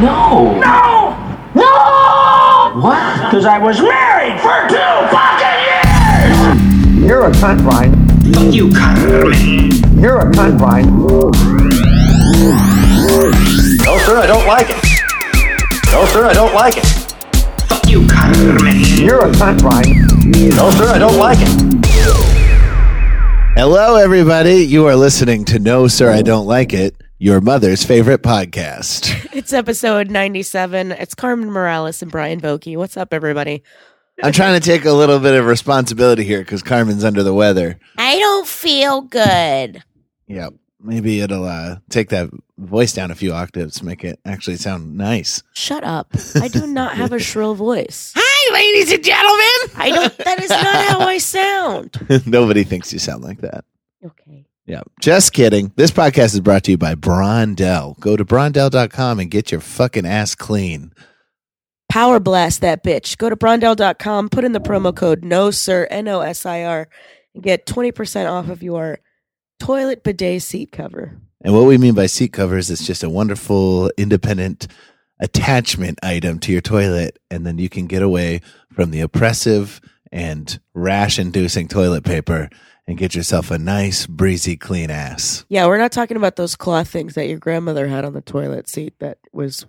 No. No! No! What? Because I was married for two fucking years! You're a cunt, Brian. Fuck you, Carmen. You're a cunt, Brian. No, sir, I don't like it. No, sir, I don't like it. Fuck you, Carmen. You're a cunt, Brian. No, sir, I don't like it. Hello, everybody. You are listening to No, Sir, I Don't Like It, your mother's favorite podcast. It's episode 97. It's Carmen Morales and Brian Vokey. What's up, everybody? I'm trying to take a little bit of responsibility here because Carmen's under the weather. I don't feel good. Yeah, maybe it'll uh, take that voice down a few octaves, make it actually sound nice. Shut up. I do not have a shrill voice. Hi, ladies and gentlemen. I don't, that is not how I sound. Nobody thinks you sound like that. Okay. Yeah, just kidding. This podcast is brought to you by Brondell. Go to brondell.com and get your fucking ass clean. Power blast that bitch. Go to brondell.com, put in the promo code no sir, N O S I R, and get 20% off of your toilet bidet seat cover. And what we mean by seat covers is it's just a wonderful independent attachment item to your toilet. And then you can get away from the oppressive and rash inducing toilet paper and get yourself a nice, breezy, clean ass. Yeah, we're not talking about those cloth things that your grandmother had on the toilet seat that was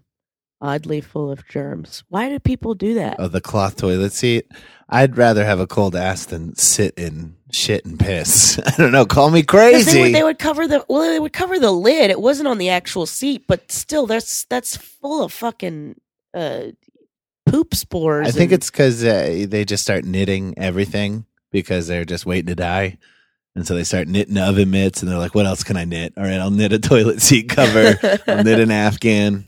oddly full of germs. Why do people do that? Oh, the cloth toilet seat, I'd rather have a cold ass than sit in shit and piss. I don't know. Call me 'Cause They would, crazy. they would cover the well, they would cover the lid. It wasn't on the actual seat, but still, that's that's full of fucking uh, poop spores. I think and- it's because uh, they just start knitting everything because they're just waiting to die. And so they start knitting oven mitts and they're like, what else can I knit? All right, I'll knit a toilet seat cover. I'll knit an Afghan.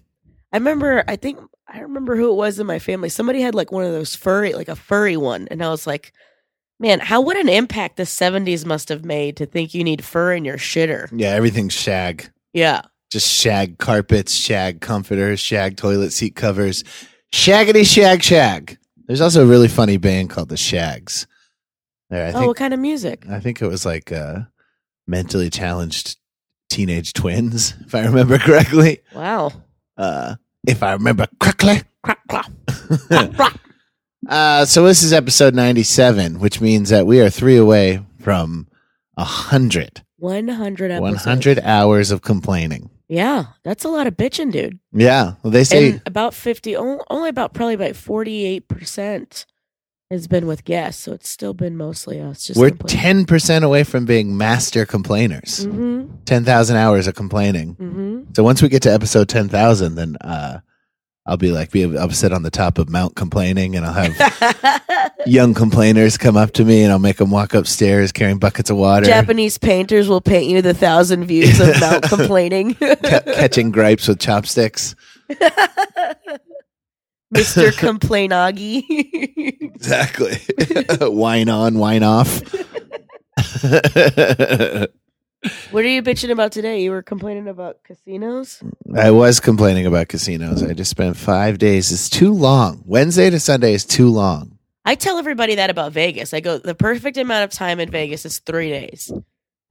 I remember. I think I remember who it was in my family. Somebody had like one of those furry, like a furry one, and I was like, "Man, how what an impact the '70s must have made to think you need fur in your shitter." Yeah, everything's shag. Yeah, Just shag carpets, shag comforters, shag toilet seat covers. Shaggity shag shag. There's also a really funny band called the Shags. There, I oh, think what kind of music? I think it was like uh, mentally challenged teenage twins, if I remember correctly. Wow. Uh, if I remember correctly. Crack, crack. Uh, so this is episode 97, which means that we are three away from a hundred. 100 episodes. 100 hours of complaining. Yeah, that's a lot of bitching, dude. Yeah. Well, they say and about 50 only about probably about 48% has been with guests so it's still been mostly us just we're 10% away from being master complainers. mm-hmm, 10,000 hours of complaining. mm-hmm. So once we get to episode 10,000, then, uh, I'll be like, be, I'll sit on the top of Mount complaining and I'll have young complainers come up to me and I'll make them walk upstairs carrying buckets of water, japanese painters will paint you the thousand views of mount complaining ca- catching gripes with chopsticks. mr complainagi Exactly. wine on, wine off. what are you bitching about today you were complaining about casinos I was complaining about casinos. I just spent five days. It's too long. Wednesday to Sunday is too long. i tell everybody that about vegas i go the perfect amount of time in vegas is three days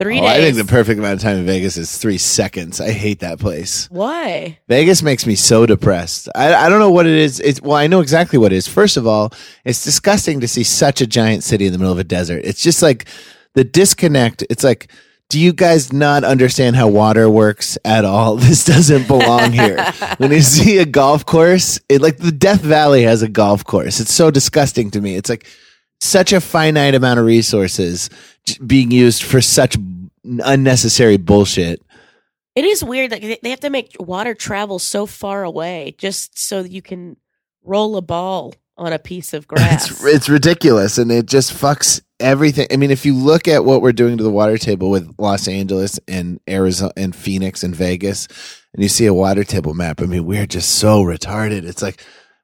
three Oh, days I think the perfect amount of time in Vegas is three seconds. I hate that place. why Vegas makes me so depressed. I, I don't know what it is. It's, well, I know exactly what it is. First of all, it's disgusting to see such a giant city in the middle of a desert. It's just like the disconnect. It's like, do you guys not understand how water works at all? This doesn't belong here. when you see a golf course, it like the Death Valley has a golf course. It's so disgusting to me. It's like such a finite amount of resources being used for such unnecessary bullshit. It is weird that they- they have to make water travel so far away just so that you can roll a ball on a piece of grass. It's it's ridiculous, and it just fucks everything. I mean, if you look at what we're doing to the water table with Los Angeles and Arizona and Phoenix and Vegas, and you see a water table map, I mean, we're just so retarded. It's like,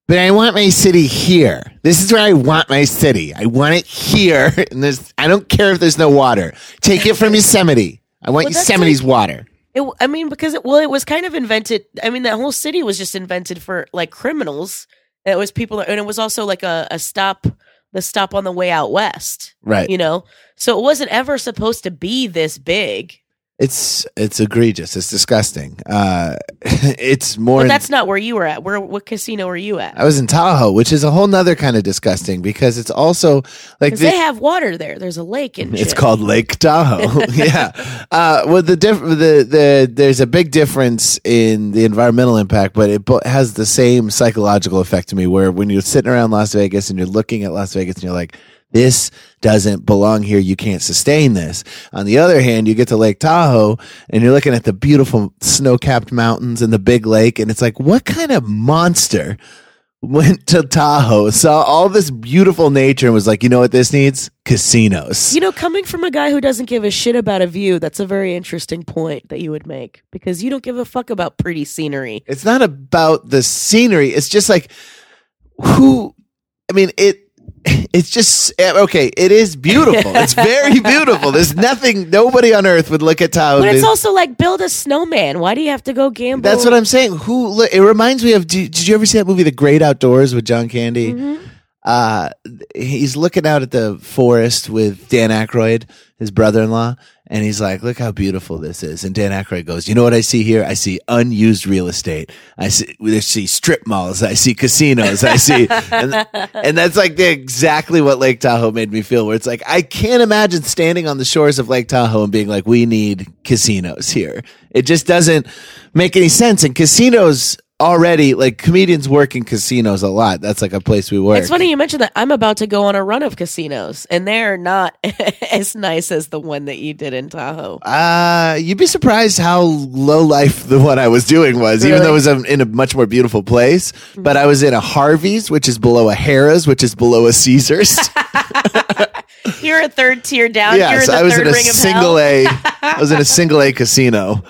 but I want my city here. This is where I want my city. I want it here, and there's. I don't care if there's no water. Take it from Yosemite. I want Well, Yosemite's water. It, I mean, because it, well, it was kind of invented. I mean, that whole city was just invented for like criminals. It was people, and it was also like a, a stop, the stop on the way out west. Right. You know, so it wasn't ever supposed to be this big. It's it's egregious. It's disgusting. Uh, it's more. But that's not where you were at. Where what casino were you at? I was in Tahoe, which is a whole nother kind of disgusting because it's also like they have water there. There's a lake in. It's shit. called Lake Tahoe. yeah. Uh, well, the, diff- the the there's a big difference in the environmental impact, but it bo- has the same psychological effect to me. Where when you're sitting around Las Vegas and you're looking at Las Vegas and you're like, this doesn't belong here. You can't sustain this. On the other hand, you get to Lake Tahoe and you're looking at the beautiful snow capped mountains and the big lake, and it's like, what kind of monster? Went to Tahoe, saw all this beautiful nature, and was like, you know what this needs? Casinos. You know, coming from a guy who doesn't give a shit about a view, that's a very interesting point that you would make because you don't give a fuck about pretty scenery. It's not about the scenery. It's just like who. I mean it. It's just eh, okay. It is beautiful. It's very beautiful. There's nothing. Nobody on earth would look at Tahoe. But it's also like build a snowman. Why do you have to go gamble? That's what I'm saying. Who? look, It reminds me of. Did, did you ever see that movie, The Great Outdoors, with John Candy? Mm-hmm. Uh, he's looking out at the forest with Dan Aykroyd, his brother-in-law, and he's like, "Look how beautiful this is." And Dan Aykroyd goes, "You know what I see here? I see unused real estate. I see, I see strip malls. I see casinos. I see." and, and that's like the, exactly what Lake Tahoe made me feel. Where it's like I can't imagine standing on the shores of Lake Tahoe and being like, "We need casinos here." It just doesn't make any sense. And casinos already like comedians work in casinos a lot. That's like a place we work. It's funny you mentioned that. I'm about to go on a run of casinos, and they're not as nice as the one that you did in Tahoe. Uh, you'd be surprised how low life the one I was doing was, even though it was um, in a much more beautiful place. But I was in a Harvey's, which is below a Harrah's, which is below a Caesar's. You're a third tier down. You're in yes, the I was third in a single hell. A. I was in a single A casino.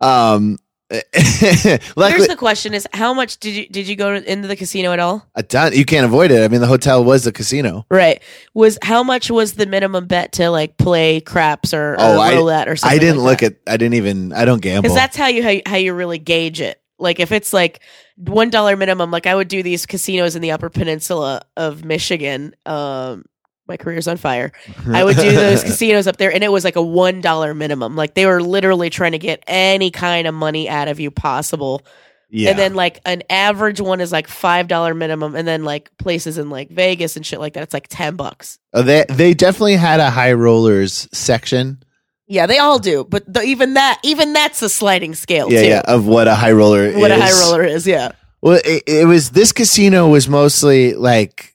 Um, Here's the question: Is how much did you did you go into the casino at all? a ton. You can't avoid it. I mean, the hotel was the casino. Right. Was how much was the minimum bet to like play craps or, or Oh, I, roulette or something? I didn't like look at. I didn't even. I don't gamble. because that's how you how, you- how you really gauge it. Like if it's like one dollar minimum, like I would do these casinos in the Upper Peninsula of Michigan. Um, my career's on fire. I would do those casinos up there, and it was like a one dollar minimum. Like they were literally trying to get any kind of money out of you possible. yeah. And then like an average one is like five dollar minimum, and then like places in like Vegas and shit like that, it's like ten bucks. Oh, they they definitely had a high rollers section. Yeah, they all do, but the, even that even that's a sliding scale Yeah, too. yeah, of what a high roller What is. a high roller is, yeah. Well, it, it was this casino was mostly like,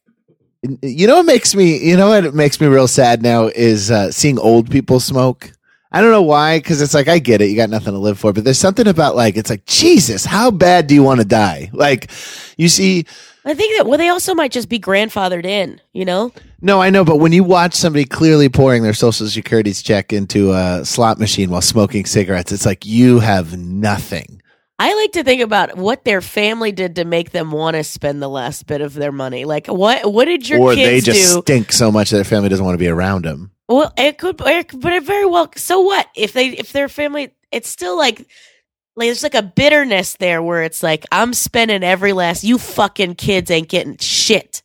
you know, what makes me, you know, what makes me real sad now is uh, seeing old people smoke. I don't know why, because it's like I get it, you got nothing to live for, but there's something about like it's like Jesus, how bad do you want to die? Like, you see, I think that well, they also might just be grandfathered in. You know, no, I know, but when you watch somebody clearly pouring their social security's check into a slot machine while smoking cigarettes, it's like you have nothing. I like to think about what their family did to make them want to spend the last bit of their money. Like, what what did your kids do? or they just do? stink so much that their family doesn't want to be around them. Well, it could, it but it very well. So what if they if their family? It's still like. Like there's like a bitterness there where it's like I'm spending every last you fucking kids ain't getting shit.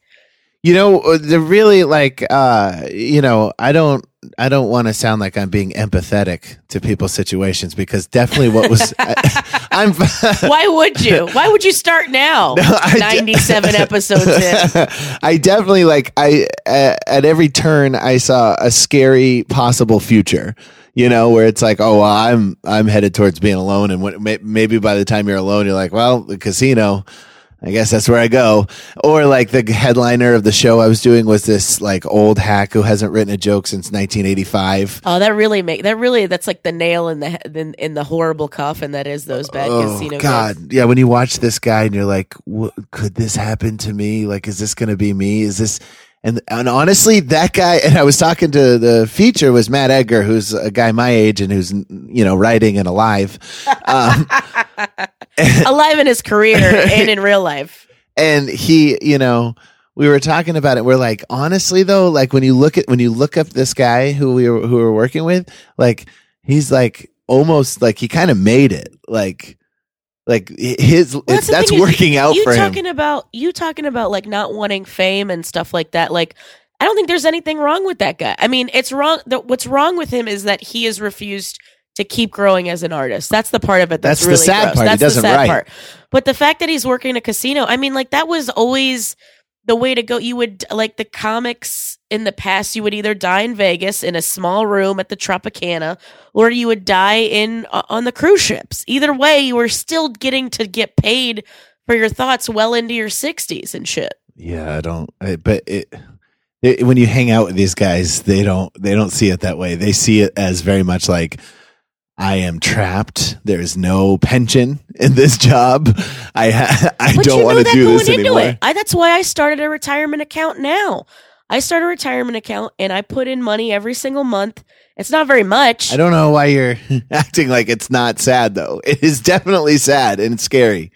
You know, they're really like uh you know, I don't I don't want to sound like I'm being empathetic to people's situations because definitely what was I, I'm Why would you? Why would you start now? D- 97 episodes in. I definitely like I uh, at every turn I saw a scary possible future. You know, where it's like, oh, well, I'm I'm headed towards being alone, and maybe by the time you're alone, you're like, well, the casino. I guess that's where I go. Or like the headliner of the show I was doing was this like old hack who hasn't written a joke since 1985. Oh, that really make that really that's like the nail in the in, in the horrible coffin that is those bad oh, casino Oh, God, gigs. yeah. When you watch this guy and you're like, could this happen to me? Like, is this going to be me? Is this? And and honestly, that guy. And I was talking to the feature was Matt Edgar, who's a guy my age and who's you know writing and alive. Um, Alive in his career and in real life. and he, you know, we were talking about it. We're like, honestly though, like when you look at when you look up this guy who we were who we're working with, like he's like almost like he kind of made it. Like like his Well, the that's thing is, working out you for him. talking about you talking about like not wanting fame and stuff like that. Like, I don't think there's anything wrong with that guy. I mean, it's wrong. The, what's wrong with him is that he has refused to keep growing as an artist. That's the part of it that's, That's the really sad gross. part. That's the sad write. part. But the fact that he's working a casino, I mean, like that was always the way to go. You would like the comics in the past. You would either die in Vegas in a small room at the Tropicana, or you would die in uh, on the cruise ships. Either way, you were still getting to get paid for your thoughts well into your sixties and shit. Yeah, I don't. I, but it, it, when you hang out with these guys, they don't. They don't see it that way. They see it as very much like. I am trapped. There's no pension in this job. I ha- I But don't you want to do this into anymore. it. I, that's why I started a retirement account now. I start a retirement account and I put in money every single month. It's not very much. I don't know why you're acting like it's not sad though. It is definitely sad and scary.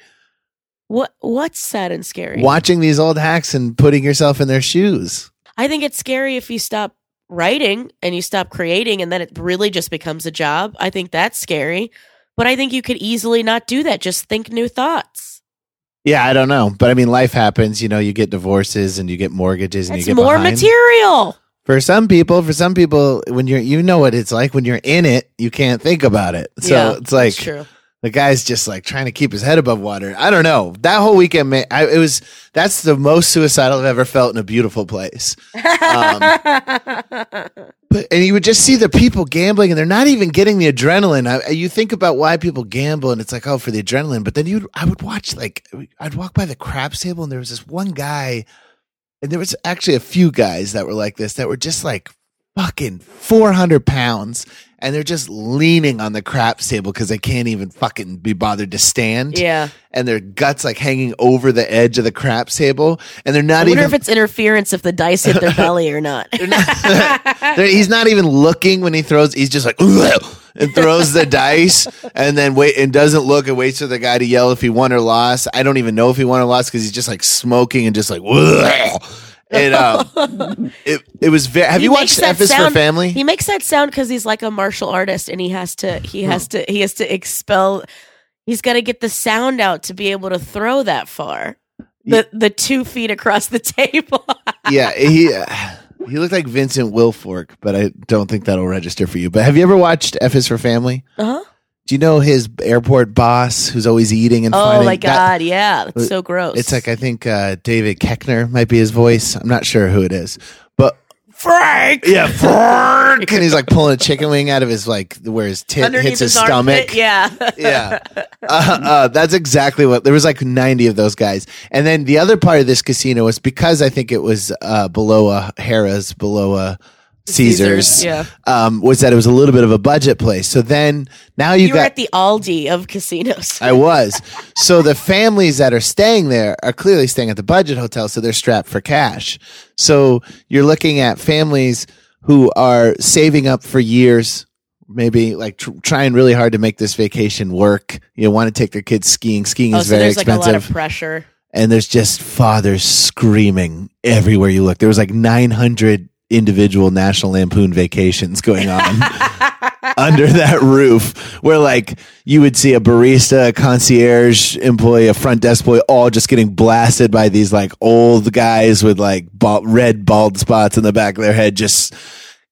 What what's sad and scary? Watching these old hacks and putting yourself in their shoes. I think it's scary if you stop writing and you stop creating and then it really just becomes a job. I think that's scary. But I think you could easily not do that. Just think new thoughts. Yeah, I don't know, but I mean, life happens. You know, you get divorces and you get mortgages and That's you get more behind. material. For some people, for some people, when you're, you know what it's like when you're in it, you can't think about it. So Yeah, it's like that's true. The guy's just like trying to keep his head above water. I don't know. That whole weekend, man, I, it was that's the most suicidal I've ever felt in a beautiful place. Um, But and you would just see the people gambling, and they're not even getting the adrenaline. I, you think about why people gamble, and it's like, oh, for the adrenaline. But then you, I would watch like I'd walk by the craps table, and there was this one guy, and there was actually a few guys that were like this that were just like fucking four hundred pounds, and they're just leaning on the craps table because they can't even fucking be bothered to stand. yeah. and their guts like hanging over the edge of the craps table, and they're I not wonder even if it's interference if the dice hit their belly or not. There- he's not even looking when he throws. He's just like and throws the dice, and then wait and doesn't look and waits for the guy to yell if he won or lost. I don't even know if he won or lost because he's just like smoking and just like. And um, it it was very. Have He you watched F is for Family? He makes that sound because he's like a martial artist and he has to he has to he has to expel he's gotta get the sound out to be able to throw that far. The the two feet across the table. yeah, he uh, he looked like Vincent Wilfork, but I don't think that'll register for you. But have you ever watched F is for Family? uh-huh. Do you know his airport boss who's always eating and Oh finding my that- god, yeah. That's so gross. It's like I think uh, David Koechner might be his voice. I'm not sure who it is, but Frank yeah, Frank, and he's like pulling a chicken wing out of his like where his tit underneath hits his, his, armpit, stomach. Yeah. yeah, uh, uh, that's exactly what. There was like 90 of those guys, and then the other part of this casino was because I think it was uh, below a Harrah's, below a Caesars. Caesars, yeah. um, was that it was a little bit of a budget place. So then now you, You were got at the Aldi of casinos. I was. So the families that are staying there are clearly staying at the budget hotel, so they're strapped for cash. So you're looking at families who are saving up for years, maybe like tr- trying really hard to make this vacation work. You know, want to take their kids skiing. Skiing oh, is so very there's like a expensive, lot of pressure. and there's just fathers screaming everywhere you look. There was like 900 individual National Lampoon vacations going on under that roof where like you would see a barista, a concierge employee, a front desk boy all just getting blasted by these like old guys with like bald, red bald spots in the back of their head just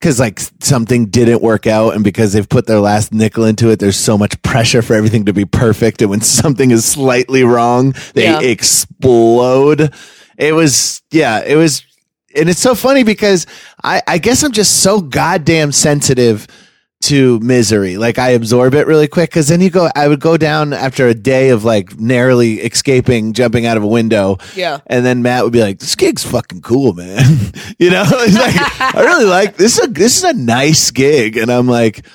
because like something didn't work out and because they've put their last nickel into it there's so much pressure for everything to be perfect and when something is slightly wrong they Yeah. explode it was yeah it was and it's so funny because I, I guess I'm just so goddamn sensitive to misery. Like I absorb it really quick because then you go, I would go down after a day of like narrowly escaping, jumping out of a window. Yeah. And then Matt would be like, this gig's fucking cool, man. you know, he's like, I really like this. Is a, this is a nice gig. And I'm like,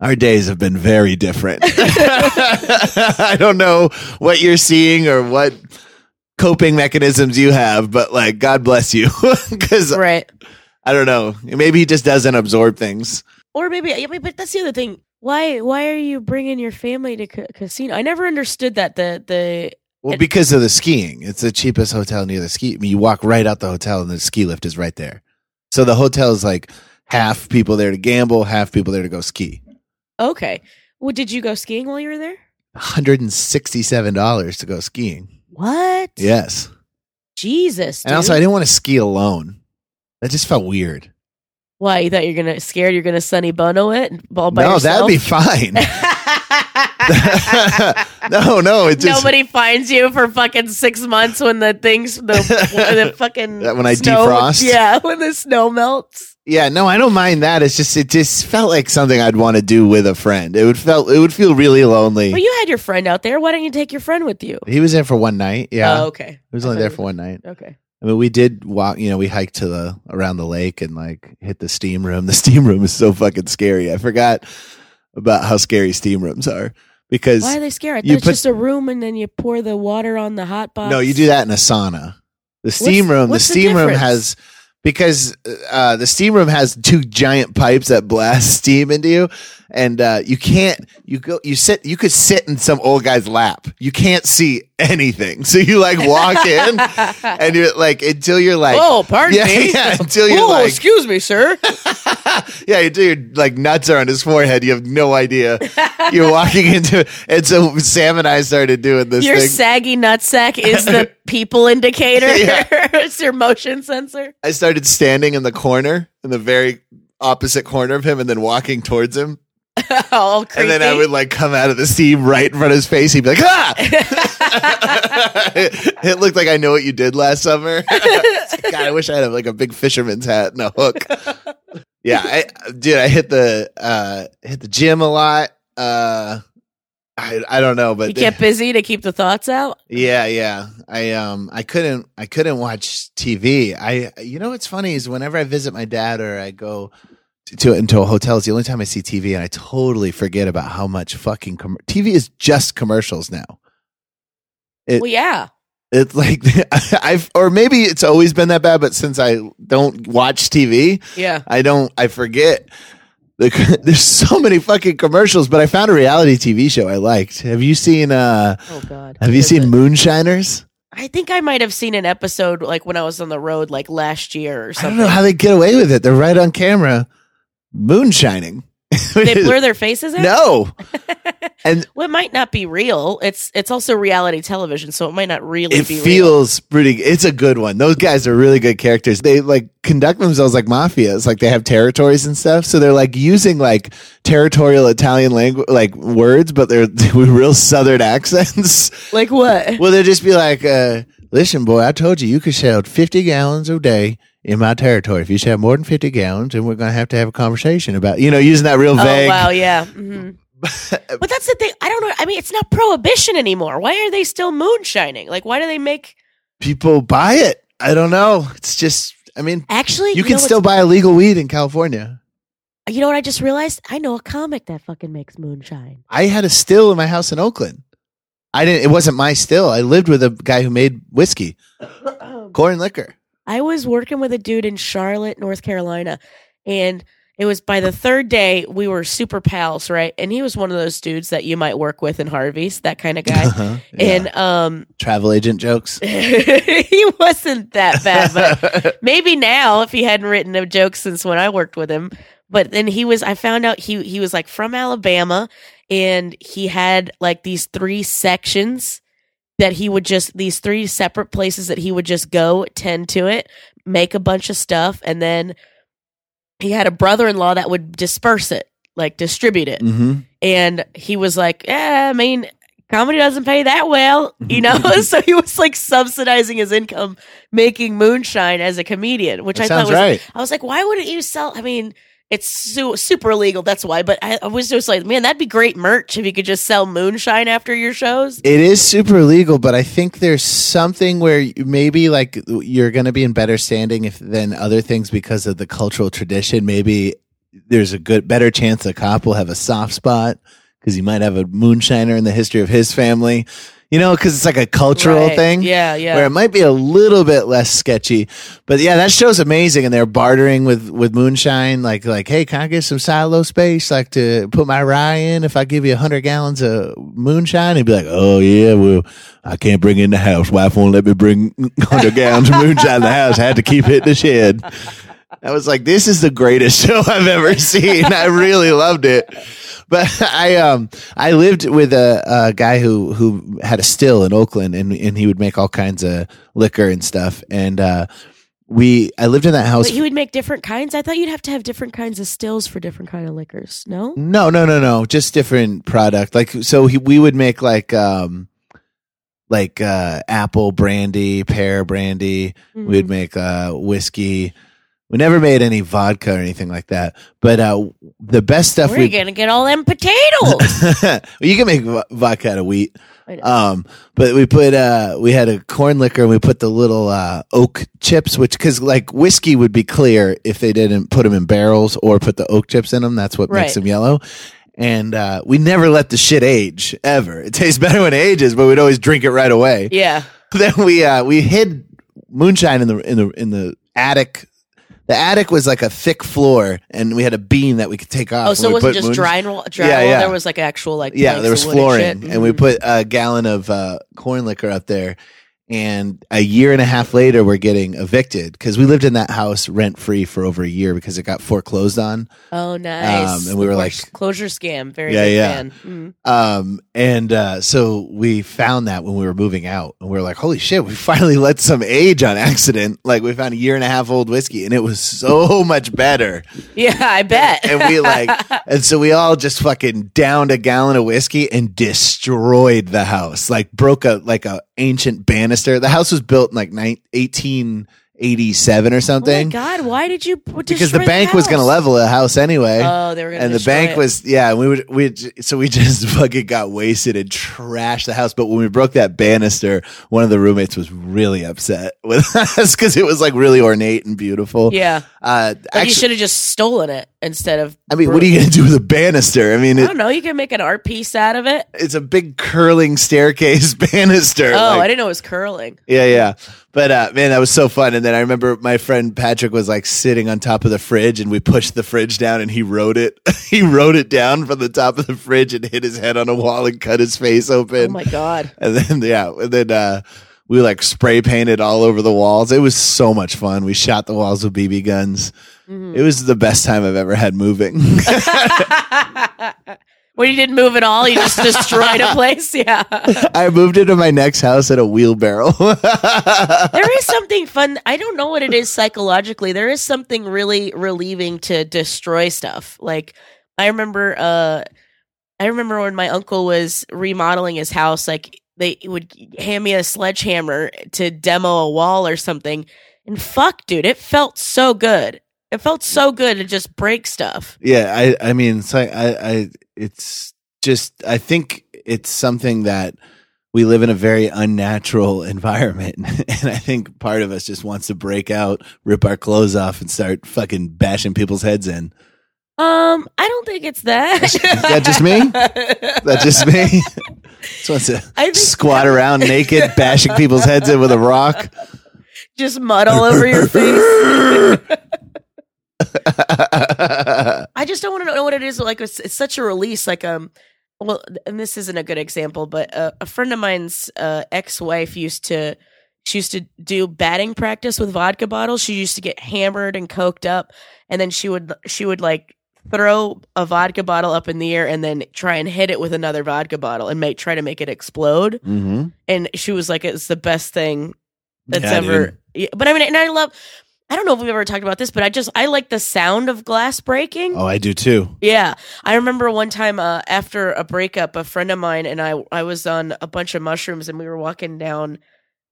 our days have been very different. I don't know what you're seeing or what coping mechanisms you have, but like, God bless you. Cause Right. I don't know. Maybe he just doesn't absorb things. Or maybe, yeah, but but that's the other thing. Why why are you bringing your family to ca- casino? I never understood that. The the Well, because of the skiing. It's the cheapest hotel near the ski. I mean, you walk right out the hotel and the ski lift is right there. So the hotel is like half people there to gamble, half people there to go ski. okay. Well, did you go skiing while you were there? $167 to go skiing. What? Yes. Jesus. And also, I didn't want to ski alone. That just felt weird. Why you thought you're gonna scared you're gonna Sonny Bono it all by no, yourself? that'd be fine. no, no, it just Nobody finds you for fucking six months when the things the, the fucking when I snow- defrost? Yeah, when the snow melts. Yeah, no, I don't mind that. It's just it just felt like something I'd want to do with a friend. It would felt it would feel really lonely. Well, you had your friend out there. Why don't you take your friend with you? he was there for one night. Yeah, Oh, okay. he was only there for one night. Okay. I mean, we did walk. You know, we hiked to the around the lake and like hit the steam room. The steam room is so fucking scary. I forgot about how scary steam rooms are because Why are they scary? You it's put- just a room and then you pour the water on the hot box. no, you do that in a sauna. The steam room, what's the the steam room has because uh, the steam room has two giant pipes that blast steam into you, and uh, you can't. You go. You sit. You could sit in some old guy's lap. You can't see anything, so you like walk in, and you're like until you're like. Oh, pardon yeah, me. Yeah, until you're oh, like, excuse me, sir. yeah, you do. Your, like nuts are on his forehead. You have no idea. You're walking into it, and so Sam and I started doing this Your thing. saggy nutsack is the people indicator. Yeah. it's your motion sensor. I started standing in the corner, in the very opposite corner of him, and then walking towards him. All creepy. And then I would like come out of the steam right in front of his face. He'd be like, "Ah!" it looked like I know what you did last summer. Like, God, I wish I had like a big fisherman's hat and a hook. Yeah, I, dude, I hit the uh hit the gym a lot. Uh, I I don't know, but you kept busy to keep the thoughts out. yeah, yeah. I um I couldn't I couldn't watch TV. I you know what's funny is whenever I visit my dad or I go to, to into a hotel, it's the only time I see TV, and I totally forget about how much fucking com- TV is just commercials now. It- well, yeah. It's like I've or maybe it's always been that bad, but since I don't watch TV, Yeah. I don't I forget. The, there's so many fucking commercials, but I found a reality TV show I liked. Have you seen uh Oh God. have you seen it? Moonshiners? I think I might have seen an episode like when I was on the road, like last year or something. I don't know how they get away with it. They're right on camera, moonshining. they blur their faces out. no, and Well, it might not be real. It's it's also reality television, so it might not really it be real. feels pretty. It's a good one. Those guys are really good characters. They like conduct themselves like mafias, like they have territories and stuff. So they're like using like territorial Italian language, like words, but they're with real Southern accents. Like what? well, they'll just be like, uh, "Listen, boy, I told you you could sell fifty gallons a day." In my territory, if you have more than fifty gallons, then we're going to have to have a conversation about, you know, using that real vague. Oh wow, yeah. hmm but that's the thing. I don't know. I mean, it's not prohibition anymore. Why are they still moonshining? Like, why do they make? People buy it. I don't know. It's just, I mean, Actually, you can still buy illegal weed in California. You know what I just realized? I know a comic that fucking makes moonshine. I had a still in my house in Oakland. I didn't. It wasn't my still. I lived with a guy who made whiskey, corn liquor. I was working with a dude in Charlotte, North Carolina, and it was by the third day we were super pals, right? And he was one of those dudes that you might work with in Harvey's, that kind of guy. Uh-huh. Yeah. And um, travel agent jokes. he wasn't that bad, but maybe now if he hadn't written a joke since when I worked with him. But then he was I found out he he was like from Alabama and he had like these three sections that he would just these three separate places that he would just go tend to it, make a bunch of stuff and then he had a brother-in-law that would disperse it, like distribute it hmm and he was like, "Yeah, I mean, comedy doesn't pay that well, you know." so he was like subsidizing his income making moonshine as a comedian, which That I thought was. right. I was like, "Why wouldn't you sell?" I mean, it's su- super illegal, that's why. But I, I was just like, "Man, that'd be great merch if you could just sell moonshine after your shows." It is super illegal, but I think there's something where maybe like you're going to be in better standing if than other things because of the cultural tradition. Maybe there's a good better chance a cop will have a soft spot because he might have a moonshiner in the history of his family. You know, because it's like a cultural Right. thing. Yeah, yeah. Where it might be a little bit less sketchy, but yeah, that show's amazing, and they're bartering with with moonshine. Like, like, hey, can I get some silo space, like to put my rye in? If I give you a hundred gallons of moonshine, he'd be like, oh yeah, well, I can't bring it in the house. Wife won't let me bring hundred gallons of moonshine in the house. I had to keep it in the shed. I was like, this is the greatest show I've ever seen. I really loved it. But I um I lived with a, a guy who who had a still in Oakland and and he would make all kinds of liquor and stuff and uh we I lived in that house. But you would make different kinds. I thought you'd have to have different kinds of stills for different kind of liquors. No. No, no, no, no. Just different product. Like so, he, we would make like um, like uh, apple brandy, pear brandy. Mm-hmm. We'd make uh, whiskey. We never made any vodka or anything like that. But uh, the best stuff We're we gonna get all them potatoes? you can make vo- vodka out of wheat. Um, but we put uh, we had a corn liquor and we put the little uh, oak chips, which because like whiskey would be clear if they didn't put them in barrels or put the oak chips in them. That's what makes them yellow. And uh, we never let the shit age ever. It tastes better when it ages, but we'd always drink it right away. yeah. then we uh, we hid moonshine in the in the in the attic. The attic was like a thick floor, and we had a beam that we could take off. Oh, so it wasn't just moonsh- dry and roll, dry Yeah, roll, yeah. There was like actual like yeah, planks there was of wood and flooring, shit. and we Mhm. put a gallon of uh, corn liquor up there. And a year and a half later, we're getting evicted because we lived in that house rent free for over a year because it got foreclosed on. Oh, nice. Um, and we were like- closure scam. Very Yeah, yeah. Mhm. Um, and uh, so we found that when we were moving out, and we were like, "Holy shit! We finally let some age on accident. Like we found a year and a half old whiskey, and it was so much better." Yeah, I bet. and we like and so we all just fucking downed a gallon of whiskey and destroyed the house like broke a like a ancient banister. The house was built in like 19, 18- 87 or oh something. Oh God, why did you? Because the bank the was going to level the house anyway. Oh, they were going to. And the bank it. was yeah. We would we so we just fucking got wasted and trashed the house. But when we broke that banister, one of the roommates was really upset with us because it was like really ornate and beautiful. Yeah. Uh, actually, you should have just stolen it instead of. I mean, what are you going to do with a banister? I mean, it, I don't know. You can make an art piece out of it. It's a big curling staircase banister. Oh, like, I didn't know it was curling. Yeah, yeah. But uh, man, that was so fun. And then I remember my friend Patrick was like sitting on top of the fridge, and we pushed the fridge down, and he wrote it. he wrote it down from the top of the fridge and hit his head on a wall and cut his face open. Oh my god. And then yeah, and then uh, we like spray painted all over the walls. It was so much fun. We shot the walls with BB guns. Mm-hmm. It was the best time I've ever had moving. When you didn't move at all, you just destroyed a place. Yeah. I moved into my next house at a wheelbarrow. there is something fun. I don't know what it is psychologically. There is something really relieving to destroy stuff. Like I remember, uh, I remember when my uncle was remodeling his house. Like they would hand me a sledgehammer to demo a wall or something, and fuck, dude, it felt so good. It felt so good to just break stuff. Yeah, I I mean, I I it's just I think it's something that we live in a very unnatural environment, and I think part of us just wants to break out, rip our clothes off, and start fucking bashing people's heads in. Um, I don't think it's that. Is that just me? That's just me. just wants to I squat around naked, bashing people's heads in with a rock. just mud all over your face. I just don't want to know what it is. Like it's, it's such a release. Like um, well, and this isn't a good example, but uh, a friend of mine's uh, ex-wife used to she used to do batting practice with vodka bottles. She used to get hammered and coked up, and then she would she would like throw a vodka bottle up in the air and then try and hit it with another vodka bottle and make try to make it explode. Mm-hmm. And she was like, "It's the best thing that's Yeah, ever." dude. But I mean, and I love. I don't know if we've ever talked about this, but I just I like the sound of glass breaking. Oh, I do too. Yeah, I remember one time uh, after a breakup, a friend of mine and I I was on a bunch of mushrooms and we were walking down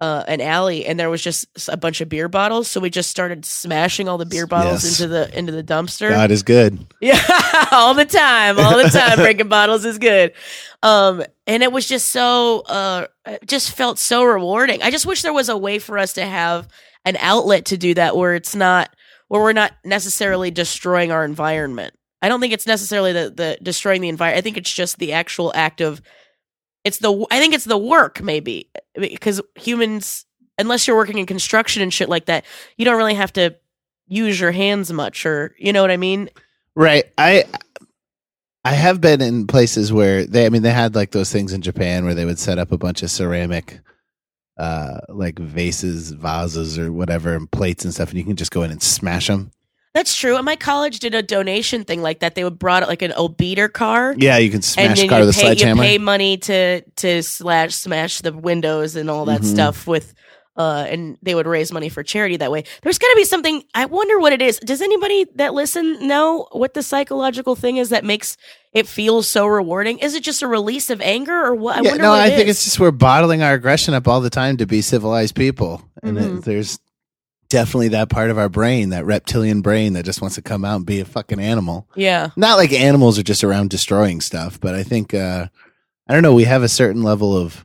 uh, an alley and there was just a bunch of beer bottles, so we just started smashing all the beer bottles Yes. into the into the dumpster. God is good. Yeah, all the time, all the time. breaking bottles is good. Um, and it was just so, uh, it just felt so rewarding. I just wish there was a way for us to have an outlet to do that where it's not, where we're not necessarily destroying our environment. I don't think it's necessarily the, the destroying the environment. I think it's just the actual act of, it's the, I think it's the work maybe because humans, unless you're working in construction and shit like that, you don't really have to use your hands much or, you know what I mean? Right. I I have been in places where they I mean they had like those things in Japan where they would set up a bunch of ceramic uh like vases, vases or whatever and plates and stuff and you can just go in and smash them. That's true. And my college did a donation thing like that. They would brought like an old beater car. Yeah, you can smash car with a pay, you pay money to to slash smash the windows and all that Mhm. stuff with Uh, and they would raise money for charity that way. There's got to be something. I wonder what it is. Does anybody that listen know what the psychological thing is that makes it feel so rewarding? Is it just a release of anger or what? I yeah, wonder no, what I it think it's just we're bottling our aggression up all the time to be civilized people, and it- Mhm. there's definitely that part of our brain, that reptilian brain, that just wants to come out and be a fucking animal. yeah. Not like animals are just around destroying stuff, but I think uh, I don't know. We have a certain level of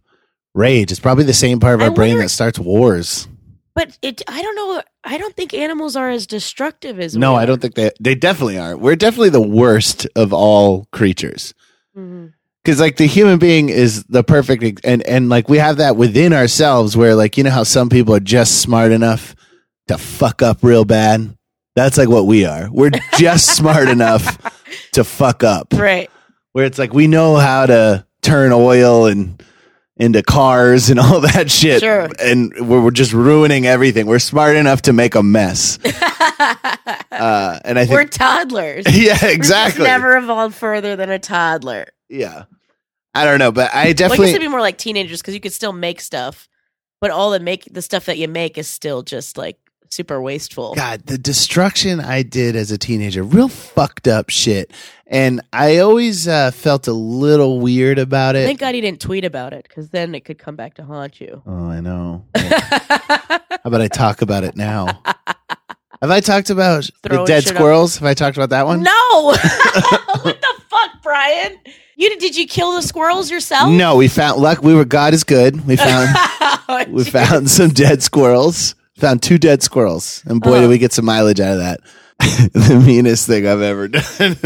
rage. It's probably the same part of I our brain wonder- that starts wars. But it, I don't know. I don't think animals are as destructive as No, I don't think they. They definitely are. We're definitely the worst of all creatures. Mm-hmm. Because like the human being is the perfect and and like we have that within ourselves where like you know how some people are just smart enough to fuck up real bad that's like what we are we're just smart enough to fuck up Right. where it's like we know how to turn oil and into cars and all that shit Sure. and we're, we're just ruining everything we're smart enough to make a mess uh and i think We're toddlers. yeah exactly never evolved further than a toddler. yeah i don't know but i Well, I guess definitely it'd be more like teenagers because you could still make stuff, but all the make the stuff that you make is still just like super wasteful. God, the destruction I did as a teenager, real fucked up shit. And I always uh, felt a little weird about it. Thank God he didn't tweet about it because then it could come back to haunt you. oh, I know. How about I talk about it now? Have I talked about the dead shit up. squirrels? Have I talked about that one? no, what the fuck, Brian? You did- did you kill the squirrels yourself? No, we found luck. We were God is good. We found Oh, we geez. found some dead squirrels. Found two dead squirrels, and boy, did oh. we get some mileage out of that. the meanest thing I've ever done.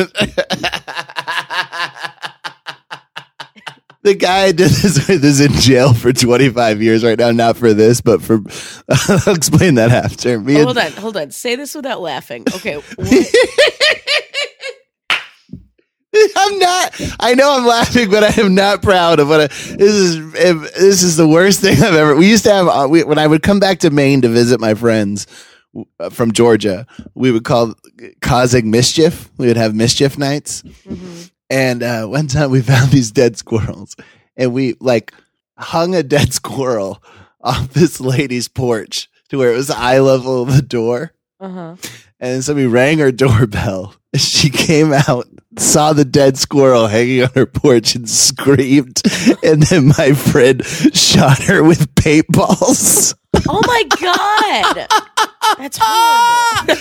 the guy I did this with is in jail for 25 years right now. Not for this, but for. I'll explain that after. Me Oh, hold on, hold on. Say this without laughing. Okay. I'm not. I know I'm laughing, but I am not proud of what I, this is. This is the worst thing I've ever. We used to have uh, we, when I would come back to Maine to visit my friends uh, from Georgia. We would call causing mischief. We would have mischief nights, Mhm. and uh, one time we found these dead squirrels, and we like hung a dead squirrel off this lady's porch to where it was eye level of the door. Uh-huh. And so we rang her doorbell. She came out, saw the dead squirrel hanging on her porch, and screamed. And then my friend shot her with paintballs. Oh my god. That's horrible.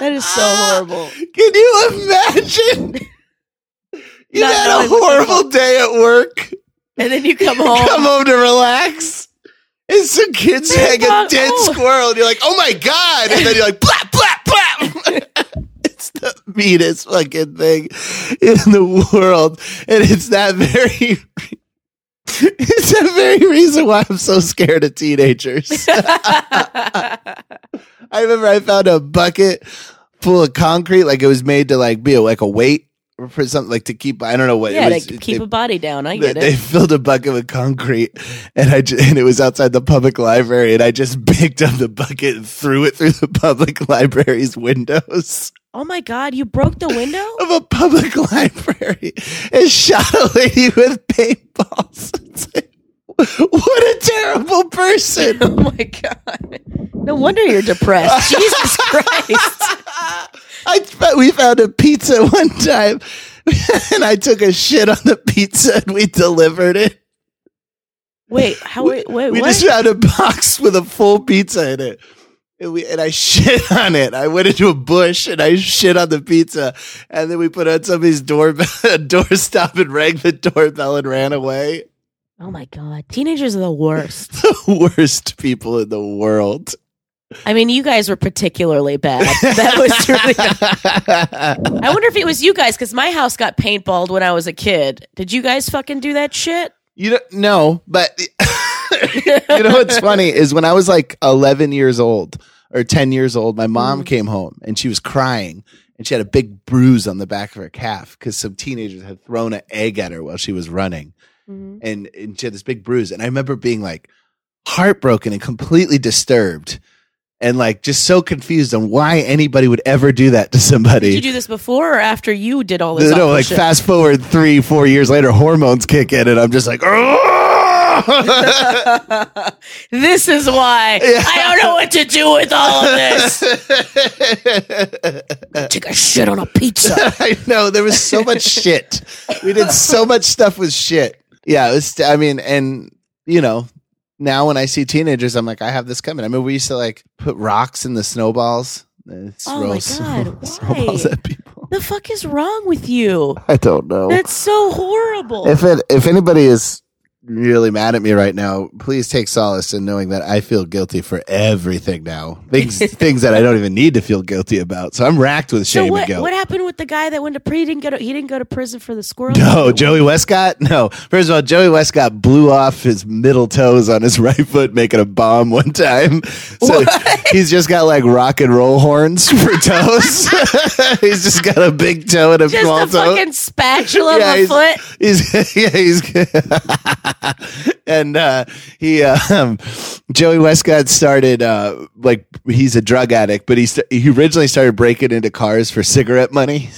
that is so horrible. Can you imagine? You Not had a horrible day at work. And then you come home. Come home to relax. And some kids hang a dead oh. squirrel, and you're like, "Oh my god!" And then you're like, it's the meanest fucking thing in the world, and it's that very. It's that very reason why I'm so scared of teenagers. I remember I found a bucket full of concrete, like it was made to like be a, like a weight for something like to keep. I don't know what. yeah, was, to keep they- a body down. I they, get they it. filled a bucket with concrete, and I ju- and it was outside the public library, and I just picked up the bucket and threw it through the public library's windows Oh my god, you broke the window? of a public library and shot a lady with paintballs. What a terrible person! oh my god. No wonder you're depressed. Jesus Christ. I fo- we found a pizza one time, and I took a shit on the pizza, and we delivered it. Wait, how wait, wait we what? just found a box with a full pizza in it. And, we, and I shit on it. I went into a bush and I shit on the pizza. And then we put on somebody's doorbell, doorstop and rang the doorbell and ran away. Oh my god. Teenagers are the worst. The worst people in the world. I mean, you guys were particularly bad. That was really I wonder if it was you guys because my house got paintballed when I was a kid. Did you guys fucking do that shit? You don't know, but you know what's funny is when I was like 11 years old or 10 years old, my mom mm. came home and she was crying and she had a big bruise on the back of her calf because some teenagers had thrown an egg at her while she was running. Mm-hmm. And, and she had this big bruise. And I remember being like heartbroken and completely disturbed and like just so confused on why anybody would ever do that to somebody. Did you do this before or after you did all this? no, awful like shit? fast forward three, four years later, hormones kick in, and I'm just like, "Argh!" this is why I don't know what to do with all of this. Take a shit on a pizza. I know there was so much shit. We did so much stuff with shit. Yeah, it was. I mean, and you know, now when I see teenagers, I'm like, I have this coming. I mean, we used to like put rocks in the snowballs. uh, Oh my God, snowballs at people. the fuck is wrong with you? I don't know. That's so horrible. if it if anybody is really mad at me right now, please take solace in knowing that I feel guilty for everything now. Things things that I don't even need to feel guilty about. So I'm racked with so shame what? and guilt. What happened with the guy that went to pre? He didn't go to. He didn't go to prison for the squirrel. No, Joey Westcott. No, first of all, Joey Westcott blew off his middle toes on his right foot making a bomb one time. So he's just got like rock and roll horns for toes. he's just got a big toe and a Just small a toe. fucking spatula of a he's, foot. He's yeah, he's and uh, he uh, um, Joey Westcott started uh, like he's a drug addict, but he st- he originally started breaking into cars for cigarette money.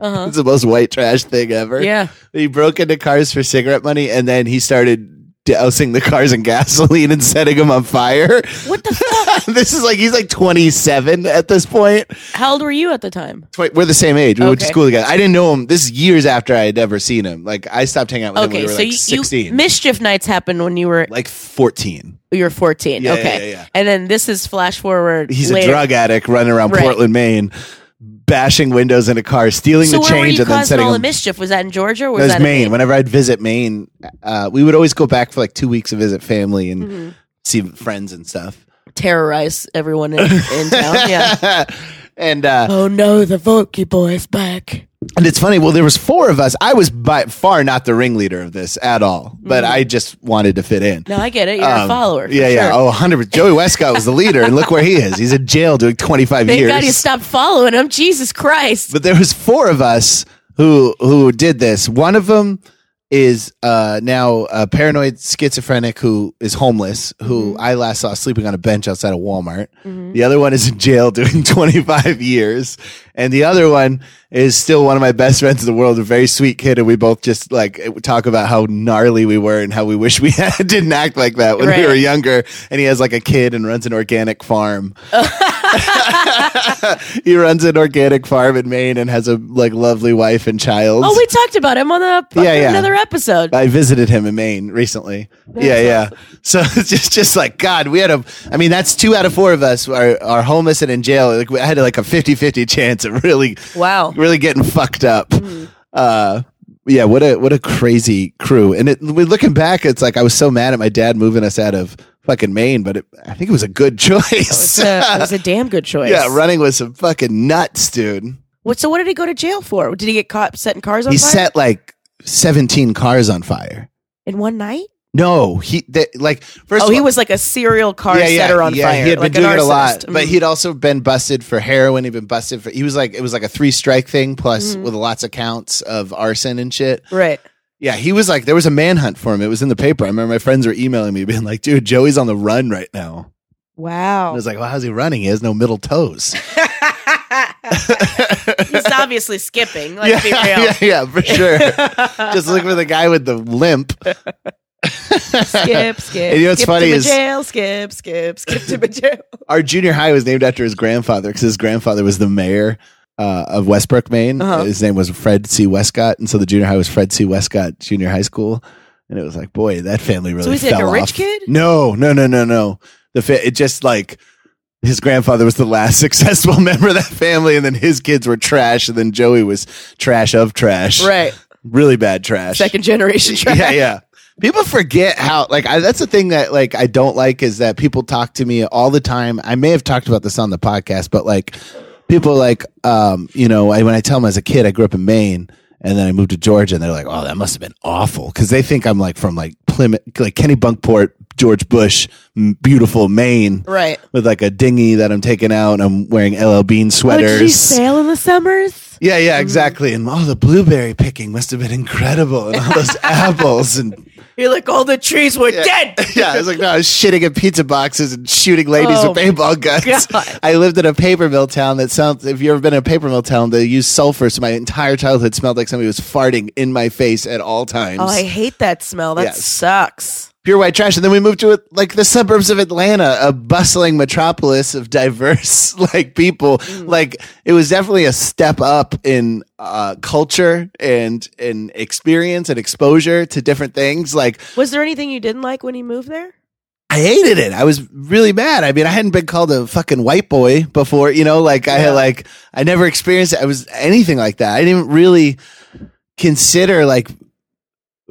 Uh-huh. It's the most white trash thing ever. Yeah. He broke into cars for cigarette money, and then he started dousing uh, the cars in gasoline and setting them on fire. What the fuck? this is like he's like 27 at this point. How old were you at the time? Tw- We're the same age. We went to Okay. school together. I didn't know him. This is years after I had ever seen him. Like I stopped hanging out with him when Okay, we were so like you, 16, you mischief nights happened when you were like 14. you were fourteen. Yeah, okay, yeah, yeah. and then this is flash forward. He's later. a drug addict running around Right. Portland, Maine, bashing windows in a car, stealing So the change, and then causing setting all the mischief? Was that in Georgia or was That was that Maine. Maine? Whenever I'd visit Maine, uh, we would always go back for like two weeks to visit family and Mm-hmm. see friends and stuff. Terrorize everyone in, in town. Yeah. and uh, Oh no, the Volky boy's back. And it's funny. Well, there was four of us. I was by far not the ringleader of this at all, but I just wanted to fit in. No, I get it. You're a Um, follower. for yeah, yeah. sure. Oh, 100 Joey Westcott was the leader, and look where he is. He's in jail doing 25 Thank years. God you stopped following him. Jesus Christ. but there was four of us who who did this. One of them is uh, now a paranoid schizophrenic who is homeless, who Mm-hmm. I last saw sleeping on a bench outside of Walmart. The other one is in jail doing 25 years. And the other one is still one of my best friends in the world, a very sweet kid. And we both just like talk about how gnarly we were and how we wish we had, didn't act like that when Right. we were younger. And he has like a kid and runs an organic farm. he runs an organic farm in Maine and has a like lovely wife and child. Oh, we talked about him on the Yeah, yeah. another episode. I visited him in Maine recently. yeah, yeah. So it's just just like God, we had a I mean, that's two out of four of us are, are homeless and in jail. Like we had like a 50-50 chance of really Wow. really getting fucked up. Uh yeah, what a what a crazy crew. And it we- looking back, it's like I was so mad at my dad moving us out of fucking Maine, but it, I think it was a good choice. It's a, it was a damn good choice. yeah, running with some fucking nuts, dude. What? So what did he go to jail for? Did he get caught setting cars on fire? He fire set like 17 cars on fire. in one night? No, he they, like first. Oh, he all- was like a serial car setter on yeah, fire. He had like been doing it a lot, arsonist. but Mm. he'd also been busted for heroin. He'd been busted for. He was like it was like a three strike thing plus Mm-hmm. with lots of counts of arson and shit. right. Yeah, he was like there was a manhunt for him. It was in the paper. I remember my friends were emailing me, being like, "Dude, Joey's on the run right now." Wow. I was like, "Well, how's he running? He has no middle toes." He's obviously skipping. Let's yeah, be real. yeah, yeah, for sure. Just look for the guy with the limp. Skip, skip. And you know what's skip funny to is- jail. Skip, skip, skip to jail. Our junior high was named after his grandfather because his grandfather was the mayor uh, of Westbrook, Maine. Uh-huh. His name was Fred C. Westcott, and so the junior high was Fred C. Westcott Junior High School. And it was like, boy, that family really. So he's like a rich kid? No, no, no, no, no. The fa- it just like his grandfather was the last successful member of that family, and then his kids were trash, and then Joey was trash of trash, Right. Really bad trash. Second generation trash. Yeah, yeah. People forget how like I, that's the thing that like I don't like is that people talk to me all the time. I may have talked about this on the podcast, but like people like um you know I, when I tell them as a kid I grew up in Maine and then I moved to Georgia and they're like oh that must have been awful because they think I'm like from like Plymouth like Kennebunkport George Bush beautiful Maine Right. with like a dinghy that I'm taking out and I'm wearing LL Bean Oh, sweaters. you sail in the summers? Yeah, yeah, exactly. And oh, the blueberry picking must have been incredible, and all those apples, and You're like, all the trees were dead. yeah, I was like, no, I was shitting in pizza boxes and shooting ladies Oh, with paintball guns. God. I lived in a paper mill town that sounds. If you've ever been in a paper mill town, they use sulfur, so my entire childhood smelled like somebody was farting in my face at all times. Oh, I hate that smell. That Yes. sucks. Pure white trash. And then we moved to like the suburbs of Atlanta, a bustling metropolis of diverse like people. Like it was definitely a step up in uh, culture and and experience and exposure to different things. Like Was there anything you didn't like when you moved there? I hated it. I was really mad. I mean, I hadn't been called a fucking white boy before, you know, like I Yeah. had like I never experienced it. I was anything like that. I didn't really consider like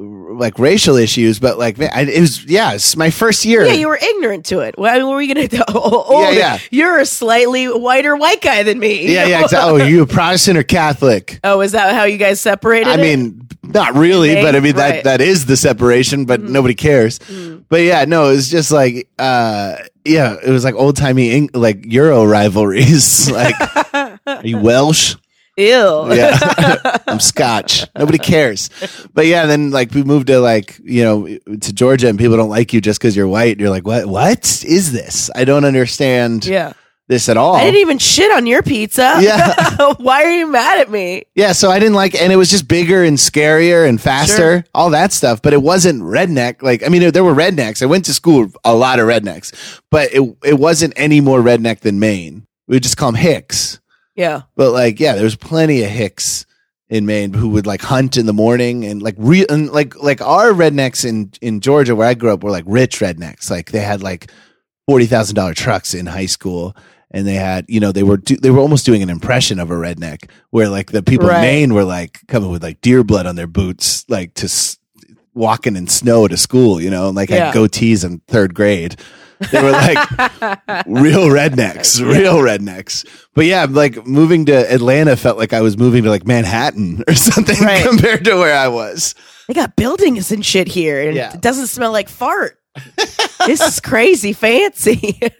like racial issues, but like man, it was yeah, it's my first year. Yeah, you were ignorant to it. Well, what were you to do? Oh, Yeah, yeah. You're a slightly whiter white guy than me. yeah, yeah, exactly. Oh, are you a Protestant or Catholic? Oh, is that how you guys separated? I it? mean, not really, Okay, but I mean that that is the separation, but Mm-hmm. nobody cares. But yeah, no, it was just like uh yeah, it was like old timey like Euro rivalries. like are you Welsh? Ew. Yeah. I'm Scotch. Nobody cares. But yeah, then like we moved to like, you know, to Georgia and people don't like you just because you're white. And you're like, what what is this? I don't understand yeah. this at all. I didn't even shit on your pizza. Yeah. Why are you mad at me? Yeah, so I didn't like, and it was just bigger and scarier and faster, Sure. all that stuff. But it wasn't redneck. Like, I mean, there were rednecks. I went to school a lot of rednecks, but it it wasn't any more redneck than Maine. We would just call them Hicks. Yeah. But like, yeah, there's plenty of Hicks in Maine who would like hunt in the morning and like real and like like our rednecks in in Georgia where I grew up were like rich rednecks. Like they had like forty thousand dollar trucks in high school. And they had, you know, they were do, they were almost doing an impression of a redneck, where like the people Right. in Maine were like coming with like deer blood on their boots, like to s- walking in snow to school, you know, and like Yeah. had goatees in third grade. They were like real rednecks, real rednecks. But yeah, like moving to Atlanta felt like I was moving to like Manhattan or something Right. compared to where I was. They got buildings and shit here, and Yeah. it doesn't smell like fart. this is crazy fancy.